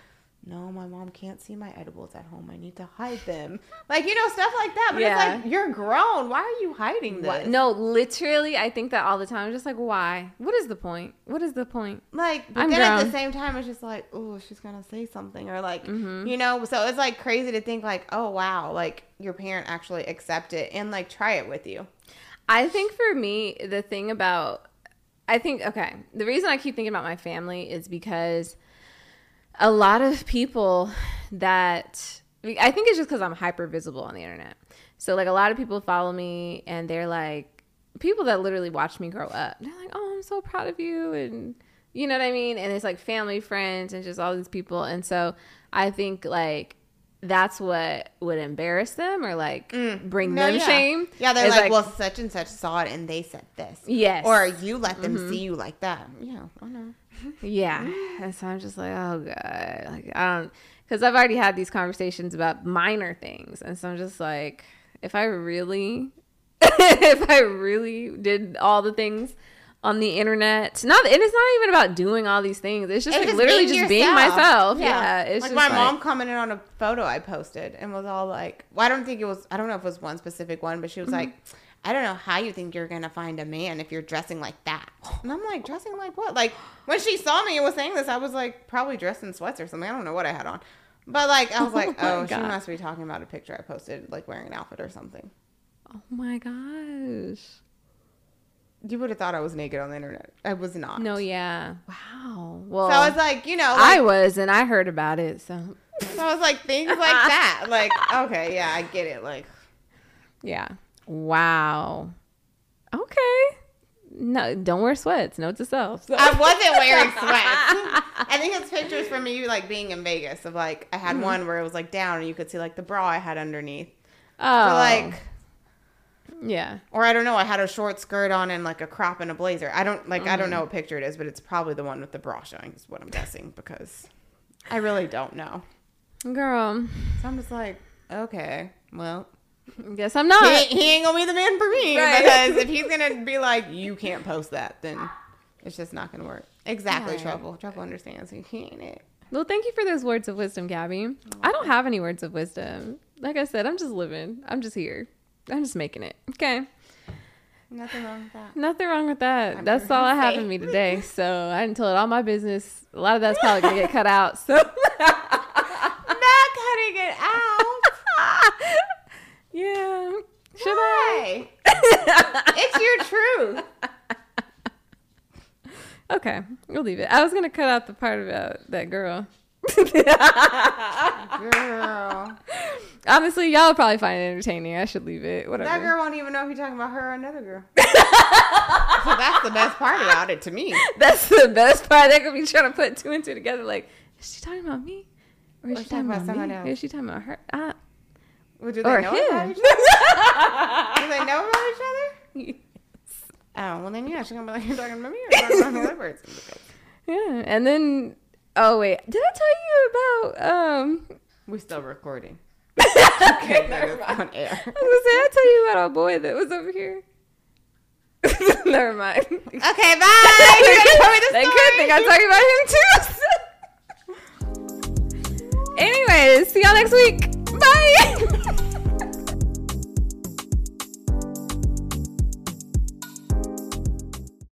No, my mom can't see my edibles at home. I need to hide them. *laughs* Like, you know, stuff like that. But Yeah. it's like, you're grown. Why are you hiding this? Why- No, literally, I think that all the time. I'm just like, why? What is the point? What is the point? Like, but I'm then at the same time, it's just like, oh, she's gonna say something, or like, Mm-hmm. you know. So it's like crazy to think like, oh wow, like your parent actually accept it and like try it with you. I think for me, the thing about, I think, okay, the reason I keep thinking about my family is because a lot of people that, I think it's just because I'm hyper visible on the internet. So, like, a lot of people follow me and they're like, people that literally watch me grow up. They're like, oh, I'm so proud of you. And, you know what I mean? And it's like family, friends, and just all these people. And so I think, like, that's what would embarrass them or like bring No, them yeah. shame. Yeah, they're is, like, well, such and such saw it and they said this. Yes. Mm-hmm. Or you let them see you like that. Yeah, I know. Yeah. And so I'm just like, oh God. Like I don't because I've already had these conversations about minor things. And so I'm just like, if I really *laughs* if I really did all the things on the internet, not and it's not even about doing all these things. It's just It's like literally just being myself. Yeah. it's like just my like, mom commented on a photo I posted and was all like, well, I don't think it was, I don't know if it was one specific one, but she Mm-hmm. was like, I don't know how you think you're going to find a man if you're dressing like that. And I'm like, dressing like what? Like when she saw me and was saying this, I was like, probably dressed in sweats or something. I don't know what I had on. But like, I was *laughs* oh like, my oh, she must be talking about a picture I posted, like wearing an outfit or something. Oh my gosh. You would have thought I was naked on the internet. I was not. No, yeah. Wow. Well So I was like, you know, I was and I heard about it, so so I was like, things like *laughs* that. Like, okay, yeah, I get it. Like, Yeah. Wow. Okay. No, don't wear sweats. Note to self. I wasn't wearing *laughs* sweats. I think it's pictures from me like being in Vegas of like I had mm-hmm. one where it was like down and you could see like the bra I had underneath. oh, like yeah. or I don't know, I had a short skirt on and like a crop and a blazer. I don't like I don't mm. know what picture it is, but it's probably the one with the bra showing is what I'm guessing because I really don't know. Girl, So I'm just like, okay, well, guess I'm not. he ain't gonna be the man for me Right. because if he's gonna be like, you can't post that, then it's just not gonna work. Exactly, Right. trouble. Trouble understands he can't it. Well, thank you for those words of wisdom, Gabby. I don't have any words of wisdom. Like I said, I'm just living. I'm just here. I'm just making it. Okay. Nothing wrong with that. Nothing wrong with that. I'm That's all gonna happened to me *laughs* today. So I didn't tell it all my business. A lot of that's probably gonna get cut out. So *laughs* Not cutting it out. yeah. I? It's your truth. Okay, we'll leave it. I was gonna cut out the part about that girl. Girl. Honestly, y'all will probably find it entertaining. I should leave it. Whatever. That girl won't even know if you're talking about her or another girl. *laughs* so that's the best part about it to me. That's the best part. They could be trying to put two and two together. Like, is she talking about me? Or is Or she talking about, someone me? else. Or is she talking about her? Uh, Well, do they or know him. about each *laughs* other? Do they know about each other? Oh, well then yeah, she's gonna be like, you're talking about me or talking about the other person. yeah. And then, oh wait, did I tell you about? Um, We're still recording. *laughs* okay, never mind. on air. I was gonna say I tell you about our boy that was over here. *laughs* Never mind. Okay, bye. You're gonna tell me the they story. could think I'm talking about him too. Anyways, see y'all next week. Bye. *laughs*